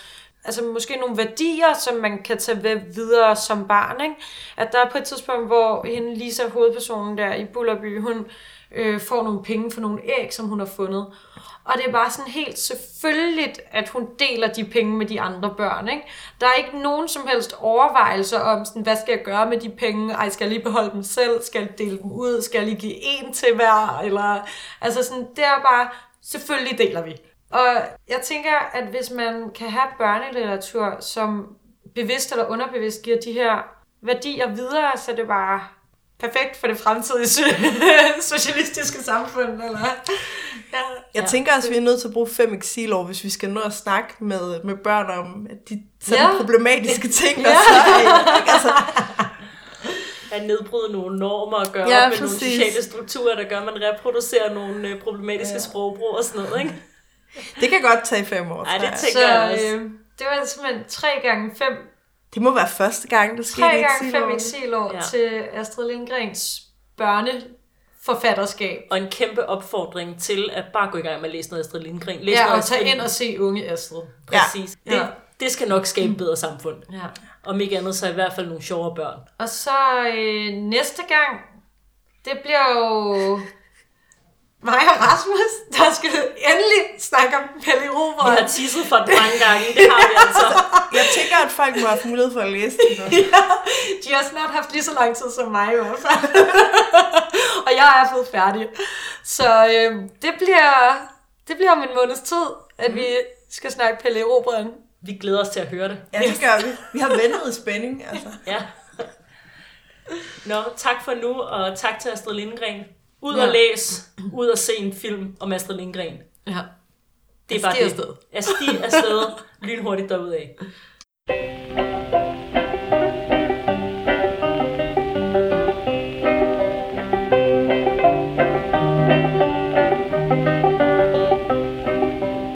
altså måske nogle værdier, som man kan tage videre som barn. Ikke? At der er på et tidspunkt, hvor hende Lisa, hovedpersonen der i Bullerby, hun øh, får nogle penge for nogle æg, som hun har fundet. Og det er bare sådan helt selvfølgeligt, at hun deler de penge med de andre børn. Ikke? Der er ikke nogen som helst overvejelser om, sådan, hvad skal jeg gøre med de penge? Ej, skal jeg lige beholde dem selv? Skal jeg dele dem ud? Skal jeg lige give en til hver? Eller, altså sådan, det er bare, selvfølgelig deler vi. Og jeg tænker, at hvis man kan have børnelitteratur, som bevidst eller underbevidst giver de her værdier videre, så det bare perfekt for det fremtidige socialistiske samfund, eller? Ja. Jeg ja. tænker også, at vi er nødt til at bruge fem eksilår, hvis vi skal nå at snakke med, med børn om de sådan ja. problematiske ting, der ja. så er. Altså. At nedbryde nogle normer og gøre ja, op med præcis. nogle sociale strukturer, der gør, at man reproducerer nogle øh, problematiske ja. sprogbrug og sådan noget, ikke? Det kan godt tage fem år. Nej, det tænker så, jeg også. Øh, det var simpelthen 3 gange 5 det må være første gang, der skete 3 gange 5 eksilår ja. til Astrid Lindgrens børne forfatterskab. Og en kæmpe opfordring til at bare gå i gang med at læse noget Astrid Lindgren. Læs ja, og tage ind og se unge Astrid. Præcis. Ja. Det, det skal nok skabe et bedre samfund. Ja. Om ikke andet, så i hvert fald nogle sjovere børn. Og så øh, næste gang, det bliver jo mig og Rasmus, der skal endelig snakke om Pelle Robert. Vi har tisset for den mange gange, det har vi altså. Jeg tænker, at folk må have mulighed for at læse det ja, de har snart haft lige så lang tid som mig i hvert fald. og jeg er blevet færdig. Så øh, det, bliver, det bliver om en måneds tid, at mm. vi skal snakke Pelle Robert. Vi glæder os til at høre det. Ja, det gør vi. Vi har ventet i spænding, altså. Ja. Nå, tak for nu, og tak til Astrid Lindgren. Ud ja. og læs, ud og se en film om Astrid Lindgren. Ja. Det er bare det. Afsted. Asti afsted, lynhurtigt derudad.